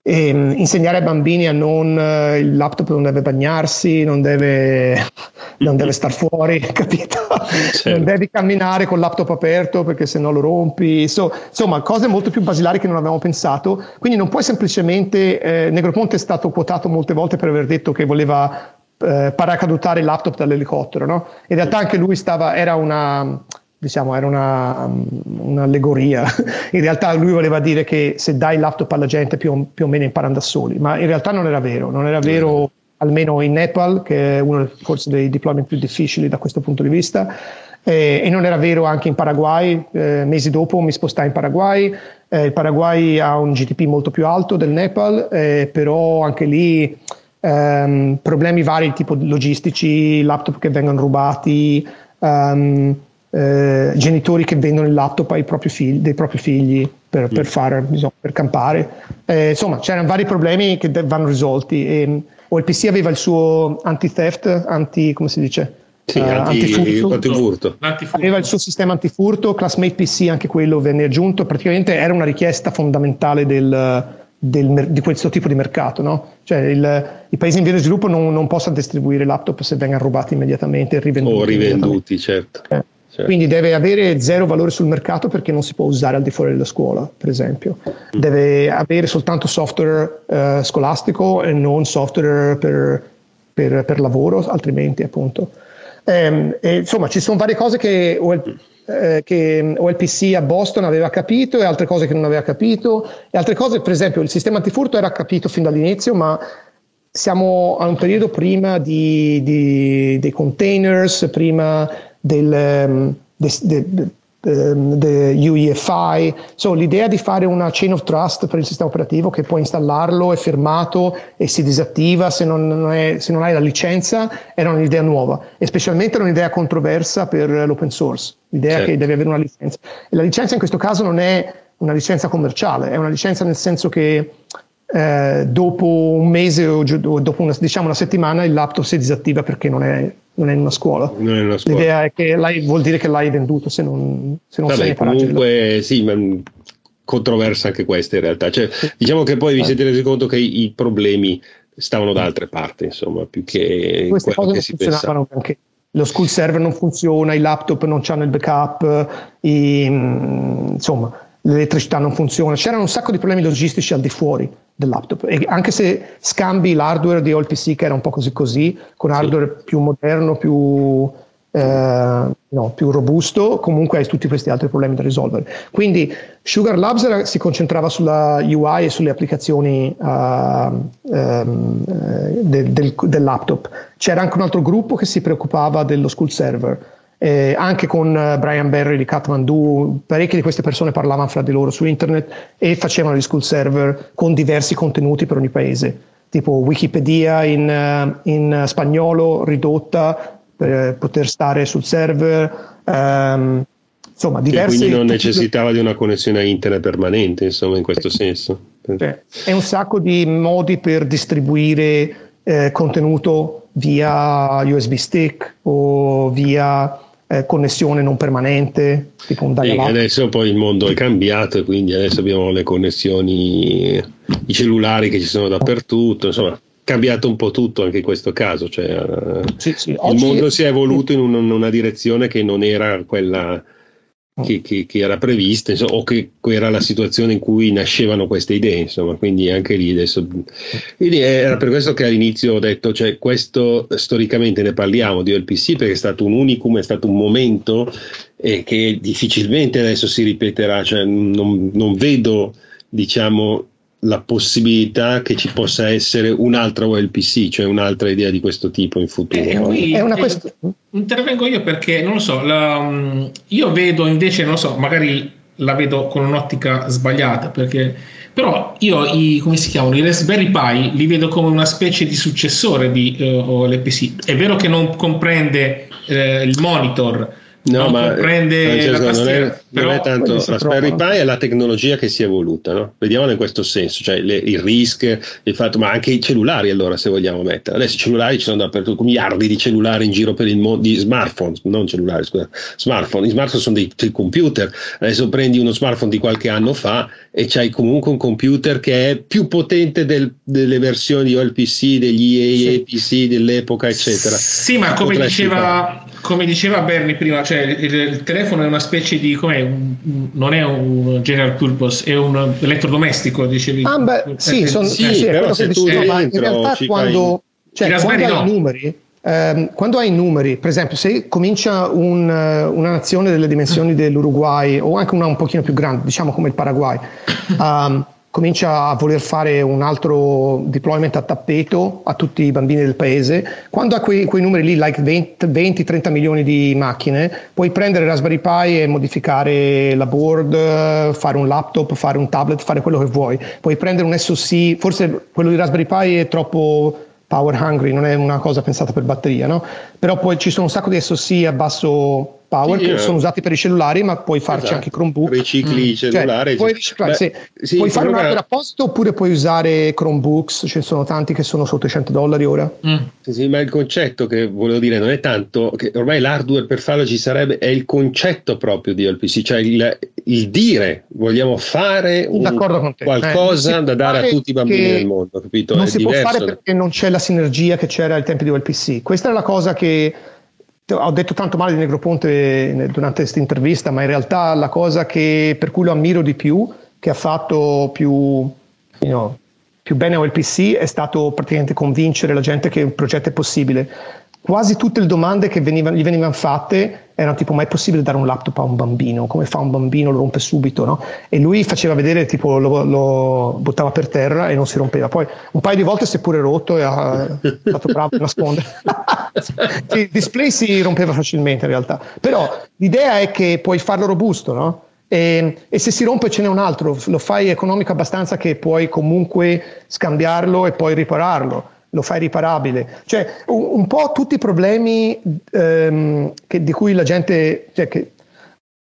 Eh. E, um, insegnare ai bambini a non uh, il laptop non deve bagnarsi, non deve, non deve star fuori, capito? Certo. Non devi camminare con il laptop aperto perché se no lo rompi. So, insomma, cose molto più basilari che non avevamo pensato. Quindi non puoi semplicemente. Eh, Negroponte è stato quotato molte volte per aver detto che voleva eh, paracadutare il laptop dall'elicottero. No? In realtà anche lui stava, era una, diciamo, era una, un'allegoria. In realtà lui voleva dire che se dai laptop alla gente più, più, o meno imparano da soli, ma in realtà non era vero, non era vero almeno in Nepal, che è uno forse dei deployment più difficili da questo punto di vista. Eh, e non era vero anche in Paraguay, eh, mesi dopo mi spostai in Paraguay, eh, il Paraguay ha un GDP molto più alto del Nepal, eh, però anche lì um, problemi vari tipo logistici, laptop che vengono rubati, um, eh, genitori che vendono il laptop ai propri figli, dei propri figli per, per, mm. fare, insomma, per campare. Eh, insomma, c'erano vari problemi che vanno risolti. E, o il PC aveva il suo anti-theft, anti, come si dice? Sì, uh, antifurto. antifurto. Aveva il suo sistema antifurto, Classmate PC, anche quello venne aggiunto. Praticamente era una richiesta fondamentale del, del, di questo tipo di mercato. No? Cioè il, i paesi in via di sviluppo non, non, possono distribuire laptop se vengono rubati immediatamente e rivenduti. O rivenduti, certo. Eh. Certo. Quindi deve avere zero valore sul mercato perché non si può usare al di fuori della scuola, per esempio. Mm. Deve avere soltanto software eh, scolastico e non software per, per, per lavoro, altrimenti appunto. Eh, e, insomma, ci sono varie cose che eh, che OLPC a Boston aveva capito e altre cose che non aveva capito e altre cose, per esempio il sistema antifurto era capito fin dall'inizio ma siamo a un periodo prima di, di, dei containers, prima del, um, de, de, de, the UEFI. So, l'idea di fare una chain of trust per il sistema operativo che puoi installarlo, è firmato e si disattiva se non, non è, se non hai la licenza, era un'idea nuova e specialmente era un'idea controversa per l'open source, l'idea certo. che devi avere una licenza. E la licenza in questo caso non è una licenza commerciale, è una licenza nel senso che eh, dopo un mese o dopo una, diciamo una settimana il laptop si disattiva perché non è non è in una scuola. Non è una scuola. L'idea è che vuol dire che l'hai venduto se non, se non Vabbè, sei comunque sì, ma controversa anche questa in realtà. Cioè, sì. Diciamo che poi vi siete resi conto che i, i problemi stavano da altre parti, insomma, più che Queste quello che si pensava. Anche. Lo school server non funziona, i laptop non hanno il backup, i, insomma, l'elettricità non funziona. C'erano un sacco di problemi logistici al di fuori del laptop. E anche se scambi l'hardware di OLPC che era un po' così così, con hardware sì. più moderno, più, eh, no, più, robusto, comunque hai tutti questi altri problemi da risolvere. Quindi Sugar Labs era, si concentrava sulla UI e sulle applicazioni uh, um, del, del, del laptop. C'era anche un altro gruppo che si preoccupava dello school server eh, anche con eh, Brian Berry di Kathmandu, parecchie di queste persone parlavano fra di loro su internet e facevano gli school server con diversi contenuti per ogni paese, tipo Wikipedia in, eh, in spagnolo ridotta per poter stare sul server. Um, insomma, diversi. Sì, quindi non necessitava di una connessione a internet permanente, insomma, in questo sì. senso. È un sacco di modi per distribuire eh, contenuto via USB stick o via eh, connessione non permanente, tipo un dial adesso poi il mondo è cambiato e quindi adesso abbiamo le connessioni, i cellulari che ci sono dappertutto, insomma è cambiato un po' tutto anche in questo caso, cioè, eh, sì, sì. il mondo si è evoluto in una, una direzione che non era quella che, che, che, era prevista insomma, o che era la situazione in cui nascevano queste idee insomma quindi anche lì adesso quindi era per questo che all'inizio ho detto cioè questo storicamente ne parliamo di OLPC perché è stato un unicum è stato un momento eh, che difficilmente adesso si ripeterà cioè non, non vedo diciamo la possibilità che ci possa essere un'altra OLPC, cioè un'altra idea di questo tipo in futuro. Eh, qui, è una quest- intervengo io perché non lo so, la, mm, io vedo invece, non lo so, magari la vedo con un'ottica sbagliata perché però io i, come si chiamano i Raspberry Pi li vedo come una specie di successore di uh, eh, OLPC è vero che non comprende uh, il monitor No, non ma prende Francesco, non, è, non è tanto Raspberry Pi è la tecnologia che si è evoluta, no? vediamolo in questo senso, cioè le, il RISC, il fatto, ma anche i cellulari allora se vogliamo mettere. Adesso i cellulari ci sono dappertutto, miliardi di cellulari in giro per il mondo, di smartphone, non cellulari, scusa, smartphone. I smartphone sono dei, dei, computer, adesso prendi uno smartphone di qualche anno fa e c'hai comunque un computer che è più potente del, delle versioni di OLPC, degli EAPC sì. dell'epoca, eccetera. Sì, ma come diceva, come diceva Bernie prima, cioè il, il, telefono è una specie di un, non è un general purpose, è un elettrodomestico, dicevi. Ah, beh, sì, eh, son, sì, sì però se tu dentro, in realtà quando, cioè, quando hai i numeri, ehm, quando hai i numeri, per esempio, se comincia un, una nazione delle dimensioni dell'Uruguay o anche una un pochino più grande, diciamo come il Paraguay, um, comincia a voler fare un altro deployment a tappeto a tutti i bambini del paese, quando ha quei, quei numeri lì, like 20-30 milioni di macchine, puoi prendere Raspberry Pi e modificare la board, fare un laptop, fare un tablet, fare quello che vuoi. Puoi prendere un SoC, forse quello di Raspberry Pi è troppo power hungry, non è una cosa pensata per batteria, no? Però poi ci sono un sacco di SoC a basso power sì, che eh. sono usati per i cellulari, ma puoi farci esatto. anche Chromebook. Ricicli i cellulari. Cioè, puoi riciclare, Beh, sì. Sì, puoi fare un hardware apposito oppure puoi usare Chromebooks, ce ne sono tanti che sono sotto i 100 dollari ora. Mm. Sì, ma il concetto che volevo dire non è tanto che ormai l'hardware per farlo ci sarebbe, è il concetto proprio di LPC, cioè il, il dire vogliamo fare un, qualcosa eh, da dare a tutti i bambini del mondo, capito? Non è si diverso. può fare perché non c'è la sinergia che c'era ai tempi di OLPC. Questa è la cosa che ho detto tanto male di Negroponte durante questa intervista, ma in realtà la cosa che, per cui lo ammiro di più, che ha fatto più, you know, più bene a OLPC, è stato praticamente convincere la gente che il progetto è possibile quasi tutte le domande che venivano, gli venivano fatte erano tipo ma è possibile dare un laptop a un bambino? Come fa un bambino? Lo rompe subito, no? E lui faceva vedere tipo lo, lo buttava per terra e non si rompeva. Poi un paio di volte si è pure rotto e ha fatto bravo a nascondere. il display si rompeva facilmente in realtà. Però l'idea è che puoi farlo robusto, no? E, e, se si rompe ce n'è un altro, lo fai economico abbastanza che puoi comunque scambiarlo e poi ripararlo lo fai riparabile. Cioè, un, un po' tutti i problemi ehm, che, di cui la gente... Cioè, che,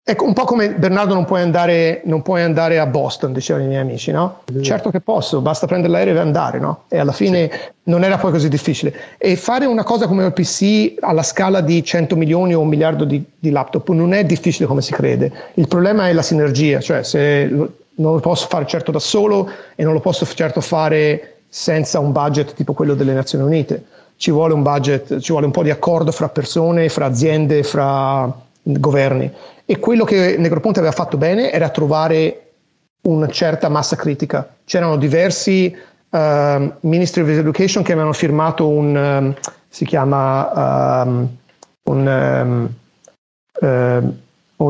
ecco, un po' come Bernardo non puoi andare, non puoi andare a Boston, dicevano i miei amici, no? Mm. Certo che posso, basta prendere l'aereo e andare, no? E alla fine sì. non era poi così difficile. E fare una cosa come il PC alla scala di 100 milioni o un miliardo di, di laptop non è difficile come si crede. Il problema è la sinergia, cioè se non lo posso fare certo da solo e non lo posso certo fare senza un budget tipo quello delle Nazioni Unite. Ci vuole un budget, ci vuole un po' di accordo fra persone, fra aziende, fra governi. E quello che Negroponte aveva fatto bene era trovare una certa massa critica. C'erano diversi uh, Ministry of Education che avevano firmato un, um, si chiama um, un, um, uh,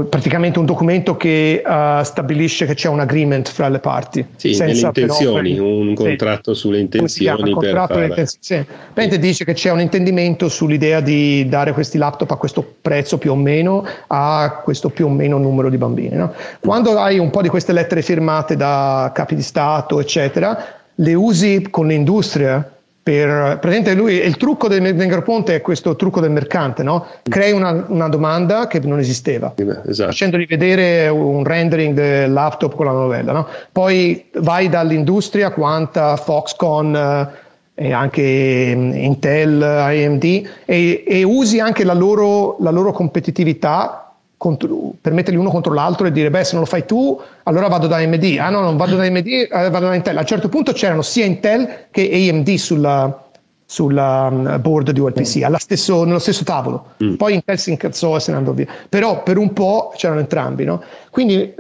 praticamente un documento che uh, stabilisce che c'è un agreement fra le parti. Sì, senza intenzioni, però, un contratto sì. sulle intenzioni. Un contratto per fare... sì. sì. dice che c'è un intendimento sull'idea di dare questi laptop a questo prezzo più o meno a questo più o meno numero di bambini. No? Quando hai un po' di queste lettere firmate da capi di Stato, eccetera, le usi con l'industria per, presente lui, il trucco del Negroponte è questo trucco del mercante, no? crei una, una domanda che non esisteva, esatto. facendogli vedere un rendering del laptop con la novella, no? poi vai dall'industria quanta Foxconn eh, e anche mm, Intel, AMD e, e usi anche la loro, la loro competitività contro, per metterli uno contro l'altro e dire beh se non lo fai tu allora vado da AMD ah no non vado da AMD eh, vado da Intel a un certo punto c'erano sia Intel che AMD sulla, sulla um, board di ULPC mm. stesso, nello stesso tavolo mm. poi Intel si incazzò e se ne andò via però per un po' c'erano entrambi no? quindi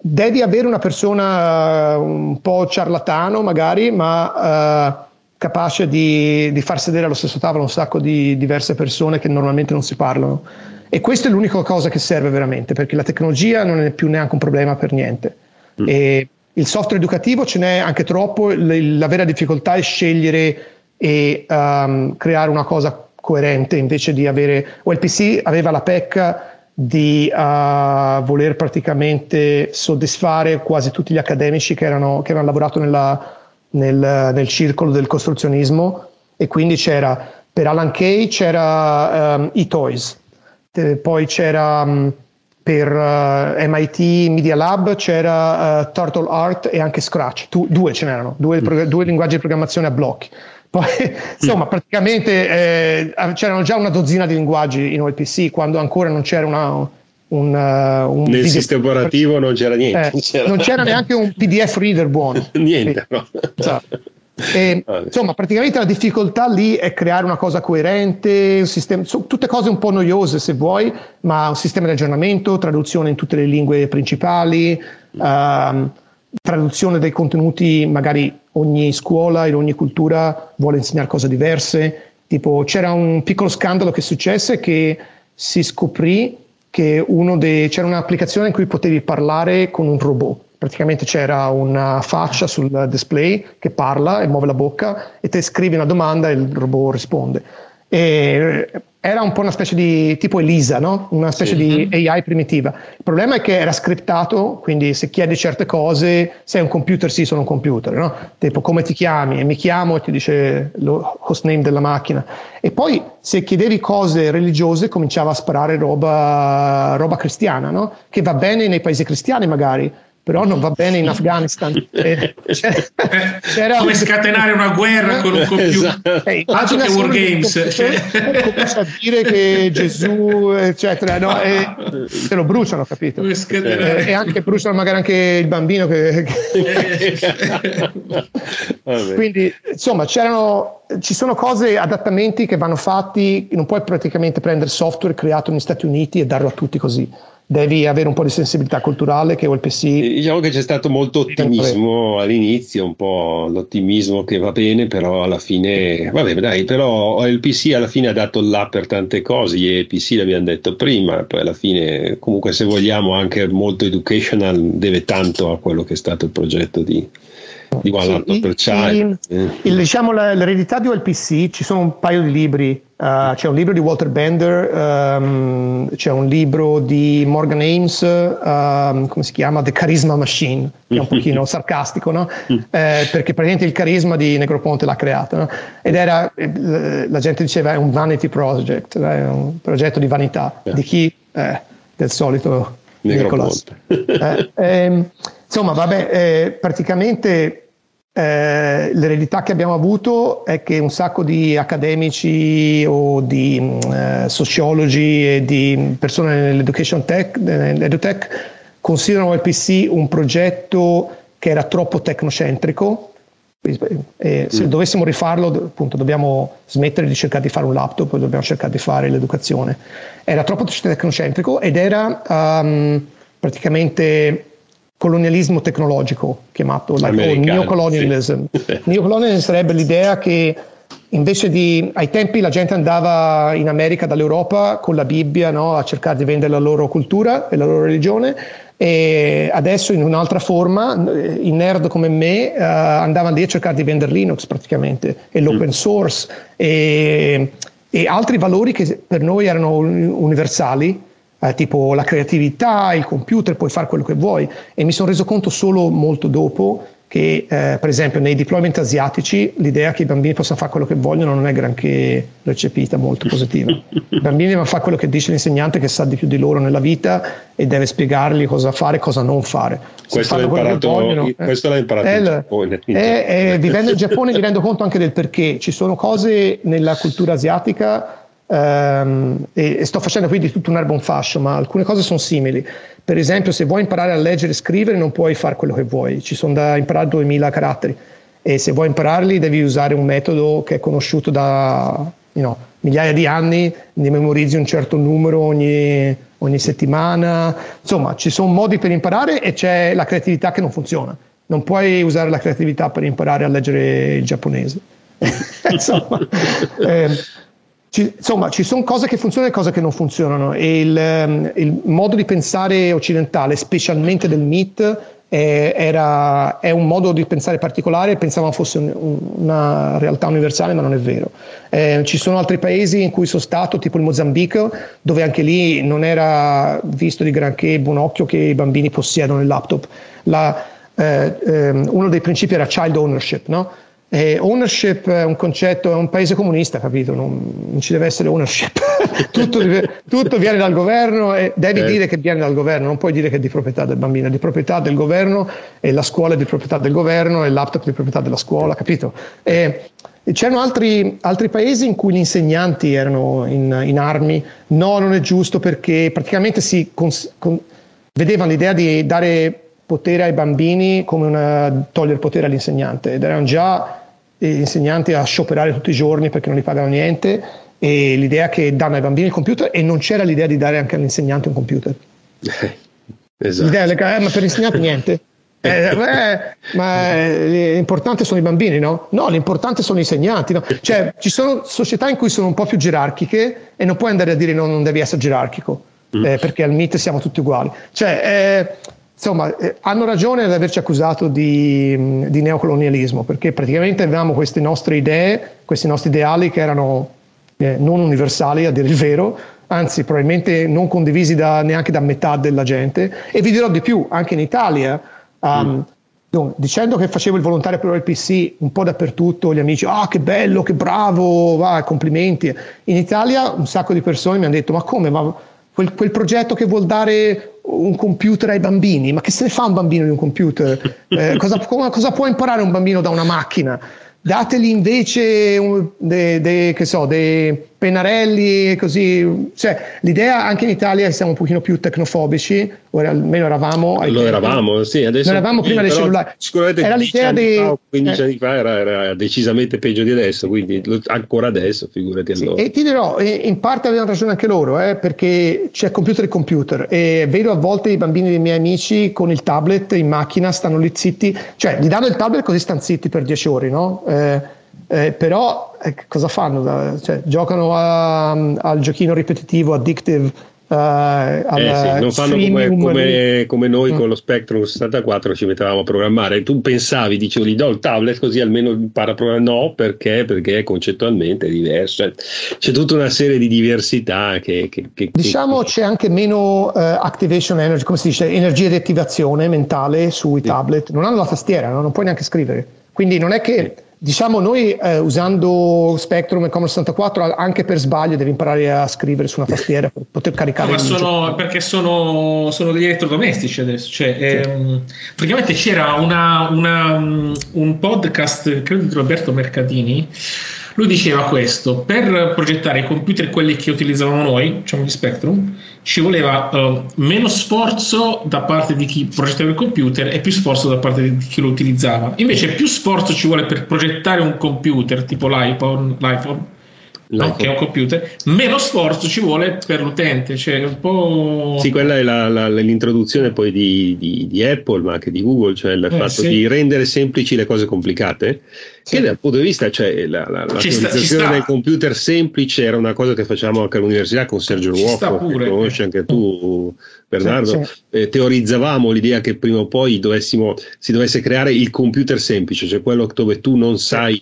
devi avere una persona uh, un po' ciarlatano magari ma uh, capace di, di far sedere allo stesso tavolo un sacco di diverse persone che normalmente non si parlano e questa è l'unica cosa che serve veramente, perché la tecnologia non è più neanche un problema per niente. Mm. E il software educativo ce n'è anche troppo, la vera difficoltà è scegliere e um, creare una cosa coerente invece di avere... OLPC aveva la pecca di uh, voler praticamente soddisfare quasi tutti gli accademici che, erano, che avevano lavorato nella, nel, nel, circolo del costruzionismo e quindi c'era per Alan Kay c'era um, e-toys eh, poi c'era um, per uh, eh, MIT Media Lab c'era uh, Turtle Art e anche Scratch, tu, due ce n'erano, due, mm. due, linguaggi di programmazione a blocchi. Poi, insomma, mm. praticamente eh, c'erano già una dozzina di linguaggi in OLPC quando ancora non c'era una, un, uh, un nel sistema operativo non c'era niente. Eh, c'era... Non c'era neanche un PDF reader buono. niente, no. Esatto. E, insomma, praticamente la difficoltà lì è creare una cosa coerente, un sistema, tutte cose un po' noiose se vuoi, ma un sistema di aggiornamento, traduzione in tutte le lingue principali, uh, traduzione dei contenuti, magari ogni scuola in ogni cultura vuole insegnare cose diverse. Tipo, c'era un piccolo scandalo che successe che si scoprì che dei, c'era un'applicazione in cui potevi parlare con un robot praticamente c'era una faccia sul display che parla e muove la bocca e te scrivi una domanda e il robot risponde. E era un po' una specie di tipo Elisa, no? una specie sì. di AI primitiva. Il problema è che era scriptato, quindi se chiedi certe cose, sei un computer, sì, sono un computer, no? tipo come ti chiami e mi chiamo e ti dice lo hostname della macchina. E poi se chiedevi cose religiose cominciava a sparare roba, roba cristiana, no? che va bene nei paesi cristiani magari, però non va bene in Afghanistan. Eh, c'era, Come scatenare una guerra con un computer. Esatto. Eh, Altro che Wargames. Cioè. Comincia a dire che Gesù, eccetera, no? e se lo bruciano, capito? Eh, e anche bruciano magari anche il bambino. Che, che... Quindi, insomma, c'erano, ci sono cose, adattamenti che vanno fatti, non puoi praticamente prendere software creato negli Stati Uniti e darlo a tutti così devi avere un po' di sensibilità culturale che OLPC diciamo che c'è stato molto ottimismo all'inizio un po' l'ottimismo che va bene però alla fine vabbè dai però OLPC alla fine ha dato là per tante cose gli EPC l'abbiamo detto prima poi alla fine comunque se vogliamo anche molto educational deve tanto a quello che è stato il progetto di di Child. Il, il, diciamo, l'eredità di OLPC, ci sono un paio di libri, uh, c'è un libro di Walter Bender, um, c'è un libro di Morgan Ames, um, come si chiama? The Charisma Machine, che è un pochino sarcastico, no? Eh, perché praticamente il carisma di Negroponte l'ha creato. No? Ed era, eh, la gente diceva, è un vanity project, è un progetto di vanità. Yeah. Di chi? Eh, del solito Negroponte. Eh, ehm, insomma, vabbè, eh, praticamente eh, l'eredità che abbiamo avuto è che un sacco di accademici o di eh, sociologi e di persone nell'education tech, nell'edutech considerano il PC un progetto che era troppo tecnocentrico. E se mm. dovessimo rifarlo, appunto, dobbiamo smettere di cercare di fare un laptop, dobbiamo cercare di fare l'educazione. Era troppo tecnocentrico ed era um, praticamente colonialismo tecnologico, chiamato like, o neocolonialism. Sì. neocolonialism sarebbe l'idea che invece di ai tempi la gente andava in America dall'Europa con la Bibbia no, a cercare di vendere la loro cultura e la loro religione e adesso in un'altra forma i nerd come me uh, andavano lì a cercare di vendere Linux praticamente e l'open mm. source e, e altri valori che per noi erano universali eh, tipo la creatività, il computer, puoi fare quello che vuoi e mi sono reso conto solo molto dopo che eh, per esempio nei deployment asiatici l'idea che i bambini possano fare quello che vogliono non è granché recepita, molto positiva. I bambini devono fare quello che dice l'insegnante che sa di più di loro nella vita e deve spiegargli cosa fare e cosa non fare. questo, l'ha imparato, vogliono, eh, questo l'ha imparato è, in Giappone. È, è, vivendo in Giappone mi rendo conto anche del perché. Ci sono cose nella cultura asiatica Um, e, e, sto facendo quindi tutto un erbo un fascio, ma alcune cose sono simili. Per esempio, se vuoi imparare a leggere e scrivere, non puoi fare quello che vuoi, ci sono da imparare 2000 caratteri e se vuoi impararli devi usare un metodo che è conosciuto da you know, migliaia di anni, ne memorizzi un certo numero ogni, ogni settimana. Insomma, ci sono modi per imparare e c'è la creatività che non funziona. Non puoi usare la creatività per imparare a leggere il giapponese. Insomma, eh, ci, insomma, ci sono cose che funzionano e cose che non funzionano e il, ehm, il modo di pensare occidentale, specialmente del MIT, è, era, è un modo di pensare particolare, pensavamo fosse un, una realtà universale, ma non è vero. Eh, ci sono altri paesi in cui sono stato, tipo il Mozambico, dove anche lì non era visto di granché buon occhio che i bambini possiedono il laptop. La, eh, ehm, uno dei principi era child ownership, no? Eh, ownership è un concetto, è un paese comunista, capito? Non, non ci deve essere ownership. tutto, tutto, viene dal governo e devi eh. dire che viene dal governo, non puoi dire che è di proprietà del bambino, è di proprietà del governo e la scuola è di proprietà del governo e laptop è di proprietà della scuola, capito? E, c'erano altri, altri, paesi in cui gli insegnanti erano in, in, armi, no, non è giusto perché praticamente si cons, con, vedevano l'idea di dare potere ai bambini come una, togliere potere all'insegnante ed erano già insegnanti a scioperare tutti i giorni perché non li pagano niente e l'idea che danno ai bambini il computer e non c'era l'idea di dare anche all'insegnante un computer. esatto. L'idea è, eh, ma per l'insegnante niente. Eh, eh, ma l'importante sono i bambini, no? No, l'importante sono i insegnanti. No? Cioè, ci sono società in cui sono un po' più gerarchiche e non puoi andare a dire no, non devi essere gerarchico, mm. eh, perché al MIT siamo tutti uguali. Cioè, eh, insomma, eh, hanno ragione ad averci accusato di, di, neocolonialismo, perché praticamente avevamo queste nostre idee, questi nostri ideali che erano eh, non universali, a dire il vero, anzi probabilmente non condivisi da, neanche da metà della gente. E vi dirò di più, anche in Italia, um, mm. dicendo che facevo il volontario per il PC un po' dappertutto, gli amici, ah che bello, che bravo, va, complimenti. In Italia un sacco di persone mi hanno detto, ma come? Ma quel, quel progetto che vuol dare un computer ai bambini, ma che se ne fa un bambino di un computer? Eh, cosa, cosa, può imparare un bambino da una macchina? Dateli invece un, de, de, so, dei pennarelli, così. Cioè, l'idea anche in Italia siamo un pochino più tecnofobici, o almeno eravamo. Lo eravamo, sì, adesso. Lo eravamo prima dei cellulari. Sicuramente era l'idea di. 15 eh. anni fa era, era, decisamente peggio di adesso, quindi ancora adesso, figurati sì, allora. E ti dirò, in parte avevano ragione anche loro, eh, perché c'è computer e computer, e vedo a volte i bambini dei miei amici con il tablet in macchina, stanno lì zitti, cioè gli danno il tablet così stanno zitti per 10 ore, no? Eh, eh, però eh, cosa fanno? Cioè, giocano a, al giochino ripetitivo, addictive. Uh, eh sì, non fanno come, come, come, noi mm. con lo Spectrum 64 ci mettevamo a programmare. Tu pensavi, dicevo, gli do il tablet così almeno impara a programmare. No, perché? Perché concettualmente è diverso. Cioè, c'è tutta una serie di diversità che. che, che diciamo che... c'è anche meno uh, activation energy, come si dice, energia di attivazione mentale sui sì. tablet. Non hanno la tastiera, no? non puoi neanche scrivere. Quindi non è che. Sì Diciamo noi eh, usando Spectrum e Commodore 64 anche per sbaglio devi imparare a scrivere su una tastiera per poter caricare no, ma sono, perché sono, sono, degli elettrodomestici adesso cioè, sì. ehm, praticamente c'era una, una, un podcast credo di Roberto Mercatini lui diceva questo per progettare i computer quelli che utilizzavamo noi diciamo di Spectrum ci voleva uh, meno sforzo da parte di chi progettava il computer e più sforzo da parte di chi lo utilizzava. Invece più sforzo ci vuole per progettare un computer tipo l'iPhone, l'iPhone no, che è un computer, meno sforzo ci vuole per l'utente. Cioè un po'... Sì, quella è la, la, l'introduzione poi di, di, di, Apple, ma anche di Google, cioè il eh, fatto sì. di rendere semplici le cose complicate. Sì. Che dal punto di vista, cioè la, la, l'utilizzazione del computer semplice era una cosa che facciamo anche all'università con Sergio Ruocco, che conosci anche tu, Bernardo. Sì, eh, teorizzavamo l'idea che prima o poi dovessimo, si dovesse creare il computer semplice, cioè quello dove tu non sai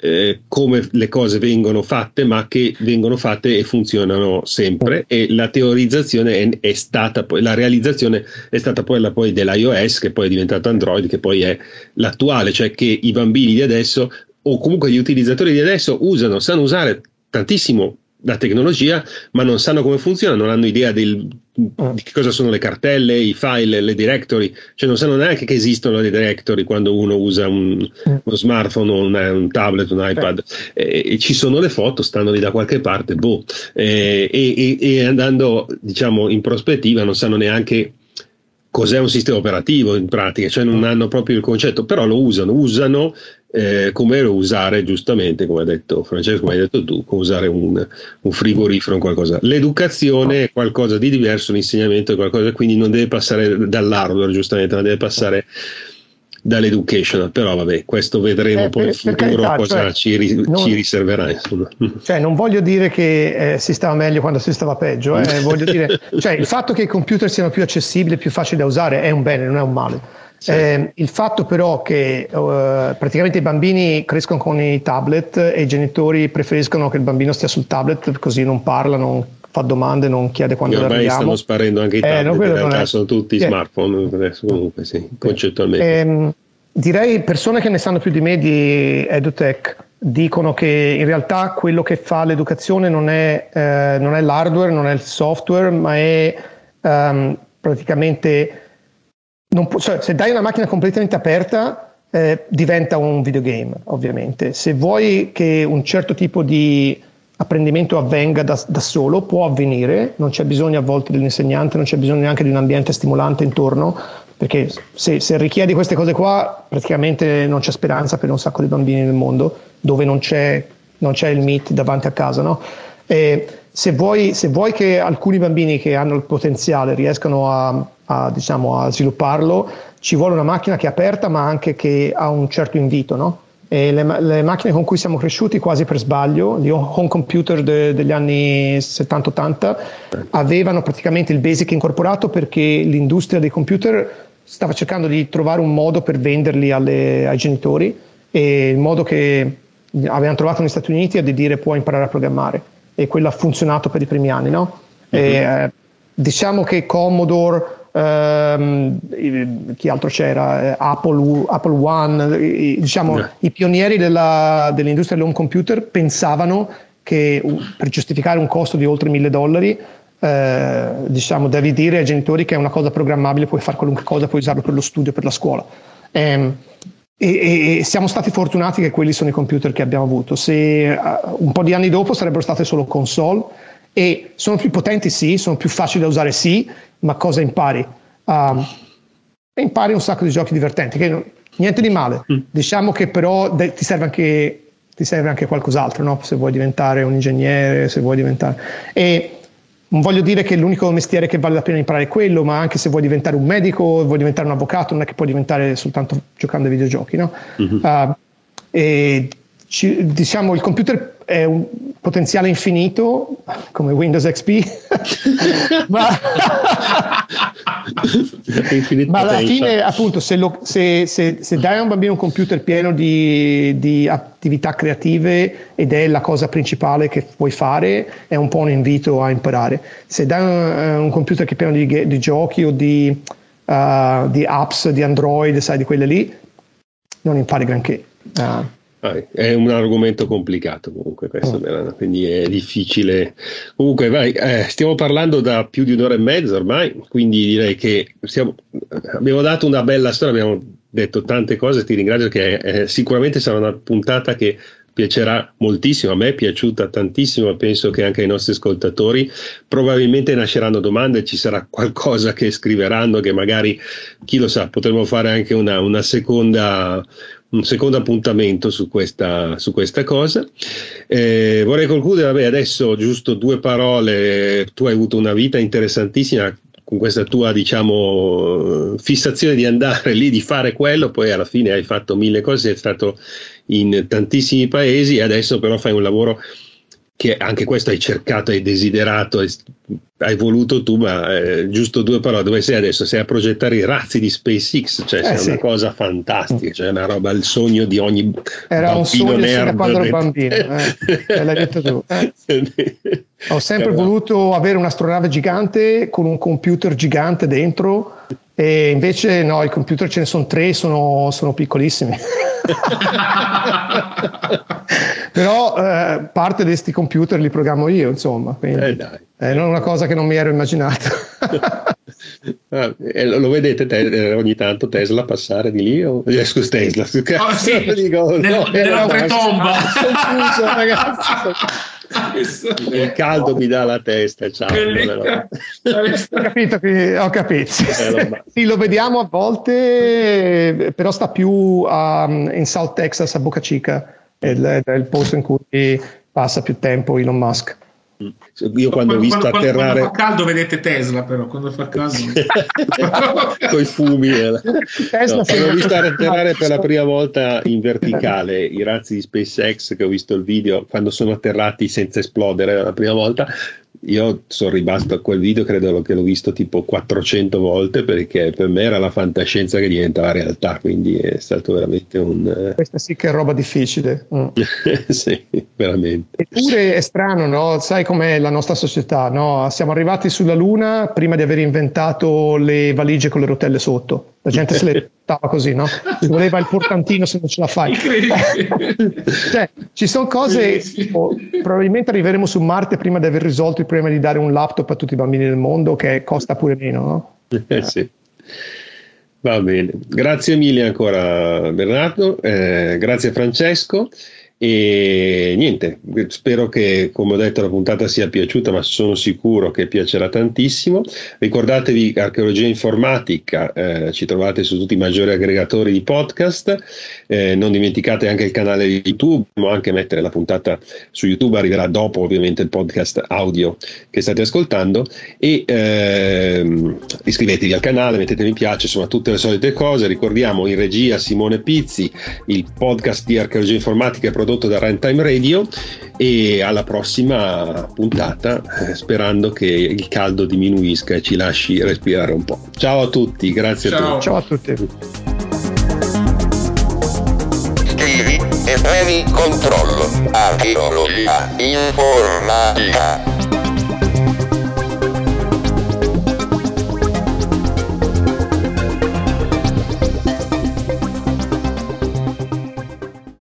eh, come le cose vengono fatte, ma che vengono fatte e funzionano sempre. E la teorizzazione è, è stata poi, la realizzazione è stata poi la poi dell'iOS, che poi è diventato Android, che poi è l'attuale, cioè che i bambini di adesso o comunque gli utilizzatori di adesso usano, sanno usare tantissimo la tecnologia, ma non sanno come funziona, non hanno idea del, ah. di che cosa sono le cartelle, i file, le directory, cioè non sanno neanche che esistono le directory quando uno usa un, ah. uno smartphone, un, un, tablet, un iPad. Eh, e ci sono le foto, stanno lì da qualche parte, boh. Eh, e, e, andando diciamo in prospettiva non sanno neanche cos'è un sistema operativo in pratica, cioè non ah. hanno proprio il concetto, però lo usano, usano eh, come usare giustamente, come ha detto Francesco, come hai detto tu, come usare un, un frigorifero o qualcosa. L'educazione è qualcosa di diverso, l'insegnamento è qualcosa, quindi non deve passare dall'hardware, giustamente, ma deve passare dall'education, però vabbè, questo vedremo eh, poi in futuro carità, cosa cioè, ci, ri- non, ci, riserverà. Insomma. Cioè, non voglio dire che eh, si stava meglio quando si stava peggio, eh, voglio dire, cioè, il fatto che i computer siano più accessibili, più facili da usare è un bene, non è un male. Sì. Eh, il fatto però che uh, praticamente i bambini crescono con i tablet e i genitori preferiscono che il bambino stia sul tablet così non parla, non fa domande, non chiede quando ormai arriviamo. stanno sparendo anche i tablet, eh, in realtà sono tutti yeah. smartphone, comunque sì, concettualmente. Eh, direi persone che ne sanno più di me di EduTech dicono che in realtà quello che fa l'educazione non è, eh, non è l'hardware, non è il software, ma è um, praticamente può, cioè, se dai una macchina completamente aperta eh, diventa un videogame, ovviamente. Se vuoi che un certo tipo di apprendimento avvenga da, da, solo, può avvenire, non c'è bisogno a volte dell'insegnante, non c'è bisogno neanche di un ambiente stimolante intorno, perché se, se richiedi queste cose qua, praticamente non c'è speranza per un sacco di bambini nel mondo, dove non c'è, non c'è il meet davanti a casa, no? Se vuoi, se vuoi che alcuni bambini che hanno il potenziale riescano a a, diciamo, a svilupparlo, ci vuole una macchina che è aperta ma anche che ha un certo invito. No? E le, le, macchine con cui siamo cresciuti quasi per sbaglio, gli home computer de, degli anni 70-80, avevano praticamente il basic incorporato perché l'industria dei computer stava cercando di trovare un modo per venderli alle, ai genitori e il modo che avevano trovato negli Stati Uniti è di dire puoi imparare a programmare e quello ha funzionato per i primi anni. No? Mm-hmm. E, eh, diciamo che Commodore ehm, chi altro c'era, eh, Apple, Apple One, diciamo yeah. i pionieri della, dell'industria dell'home computer pensavano che per giustificare un costo di oltre mille dollari eh, diciamo, devi dire ai genitori che è una cosa programmabile, puoi fare qualunque cosa, puoi usarlo per lo studio, per la scuola. Eh, e, e, siamo stati fortunati che quelli sono i computer che abbiamo avuto. Se uh, un po' di anni dopo sarebbero state solo console e sono più potenti, sì, sono più facili da usare, sì, ma cosa impari? Um, impari un sacco di giochi divertenti, che niente di male. Mm. Diciamo che però de- ti, serve anche, ti serve anche qualcos'altro, no? se vuoi diventare un ingegnere, se vuoi diventare... E non voglio dire che l'unico mestiere che vale la pena imparare è quello, ma anche se vuoi diventare un medico, vuoi diventare un avvocato, non è che puoi diventare soltanto giocando ai videogiochi. No? Mm-hmm. Uh, e ci, diciamo il computer è un potenziale infinito come Windows XP ma, ma, alla fine appunto se, lo, se, se, se, dai a un bambino un computer pieno di, di, attività creative ed è la cosa principale che puoi fare è un po' un invito a imparare. Se dai un, un computer che è pieno di, di giochi o di, uh, di apps di Android sai di quelle lì non impari granché. Uh, è un argomento complicato comunque questo, oh. quindi è difficile. Comunque, vai, eh, stiamo parlando da più di un'ora e mezza ormai, quindi direi che stiamo, abbiamo dato una bella storia, abbiamo detto tante cose, ti ringrazio che eh, sicuramente sarà una puntata che piacerà moltissimo, a me è piaciuta tantissimo, penso che anche ai nostri ascoltatori probabilmente nasceranno domande, ci sarà qualcosa che scriveranno che magari, chi lo sa, potremmo fare anche una, una seconda, un secondo appuntamento su questa, su questa cosa. Eh, vorrei concludere, vabbè, adesso giusto due parole, tu hai avuto una vita interessantissima con questa tua diciamo fissazione di andare lì, di fare quello, poi alla fine hai fatto mille cose, sei stato in tantissimi paesi e adesso però fai un lavoro che anche questo hai cercato, hai desiderato, hai voluto tu, ma eh, giusto due parole, dove sei adesso? Sei a progettare i razzi di SpaceX, cioè eh, sì. una cosa fantastica, cioè una roba, il sogno di ogni Era un sogno nerd. quando ero bambino, eh, l'hai detto tu. Eh. Ho sempre voluto avere un'astronave gigante con un computer gigante dentro e invece no, i computer ce ne sono tre, sono, sono piccolissimi. Però eh, parte di questi computer li programmo io, insomma. Quindi, eh dai. È una cosa che non mi ero immaginato. ah, lo vedete te, eh, ogni tanto Tesla passare di lì? O... Eh, scusa, Tesla. Oh, sì. Dico, Nel, no, nell'oltretomba. Confuso, ragazzi il caldo mi dà la testa ciao ho capito, ho capito. Eh, sì, lo vediamo a volte però sta più um, in South Texas a Boca Chica è il, è il posto in cui passa più tempo Elon Musk. Io quando, ho visto quando, atterrare quando fa caldo vedete Tesla però quando fa caldo. Con i fumi eh. no, quando ho visto atterrare per la prima volta in verticale i razzi di SpaceX che ho visto il video quando sono atterrati senza esplodere la prima volta io sono rimasto a quel video, credo che l'ho visto tipo 400 volte perché per me era la fantascienza che diventava realtà, quindi è stato veramente un... Eh, Questa sì che è roba difficile. Mm. sì, veramente. Eppure è strano, no? Sai com'è la nostra società, no? Siamo arrivati sulla Luna prima di aver inventato le valigie con le rotelle sotto. La gente se le stava così, no? Ci voleva il portantino se non ce la fai. cioè, ci sono cose, tipo, probabilmente arriveremo su Marte prima di aver risolto il problema di dare un laptop a tutti i bambini del mondo che costa pure meno, no? Eh, sì. Va bene, grazie mille ancora Bernardo, eh, grazie Francesco. E niente, spero che, come ho detto, la puntata sia piaciuta, ma sono sicuro che piacerà tantissimo. Ricordatevi Archeologia Informatica, eh, ci trovate su tutti i maggiori aggregatori di podcast. Eh, non dimenticate anche il canale YouTube, ma anche mettere la puntata su YouTube, arriverà dopo ovviamente il podcast audio che state ascoltando. E ehm, iscrivetevi al canale, mettete mi piace, insomma, tutte le solite cose. Ricordiamo in regia Simone Pizzi, il podcast di Archeologia Informatica è prodotto prodotto da Runtime Radio e alla prossima puntata eh, sperando che il caldo diminuisca e ci lasci respirare un po'. Ciao a tutti, grazie Ciao. a tutti. Ciao a tutti. Scrivi e premi controllo. Archeologia informatica.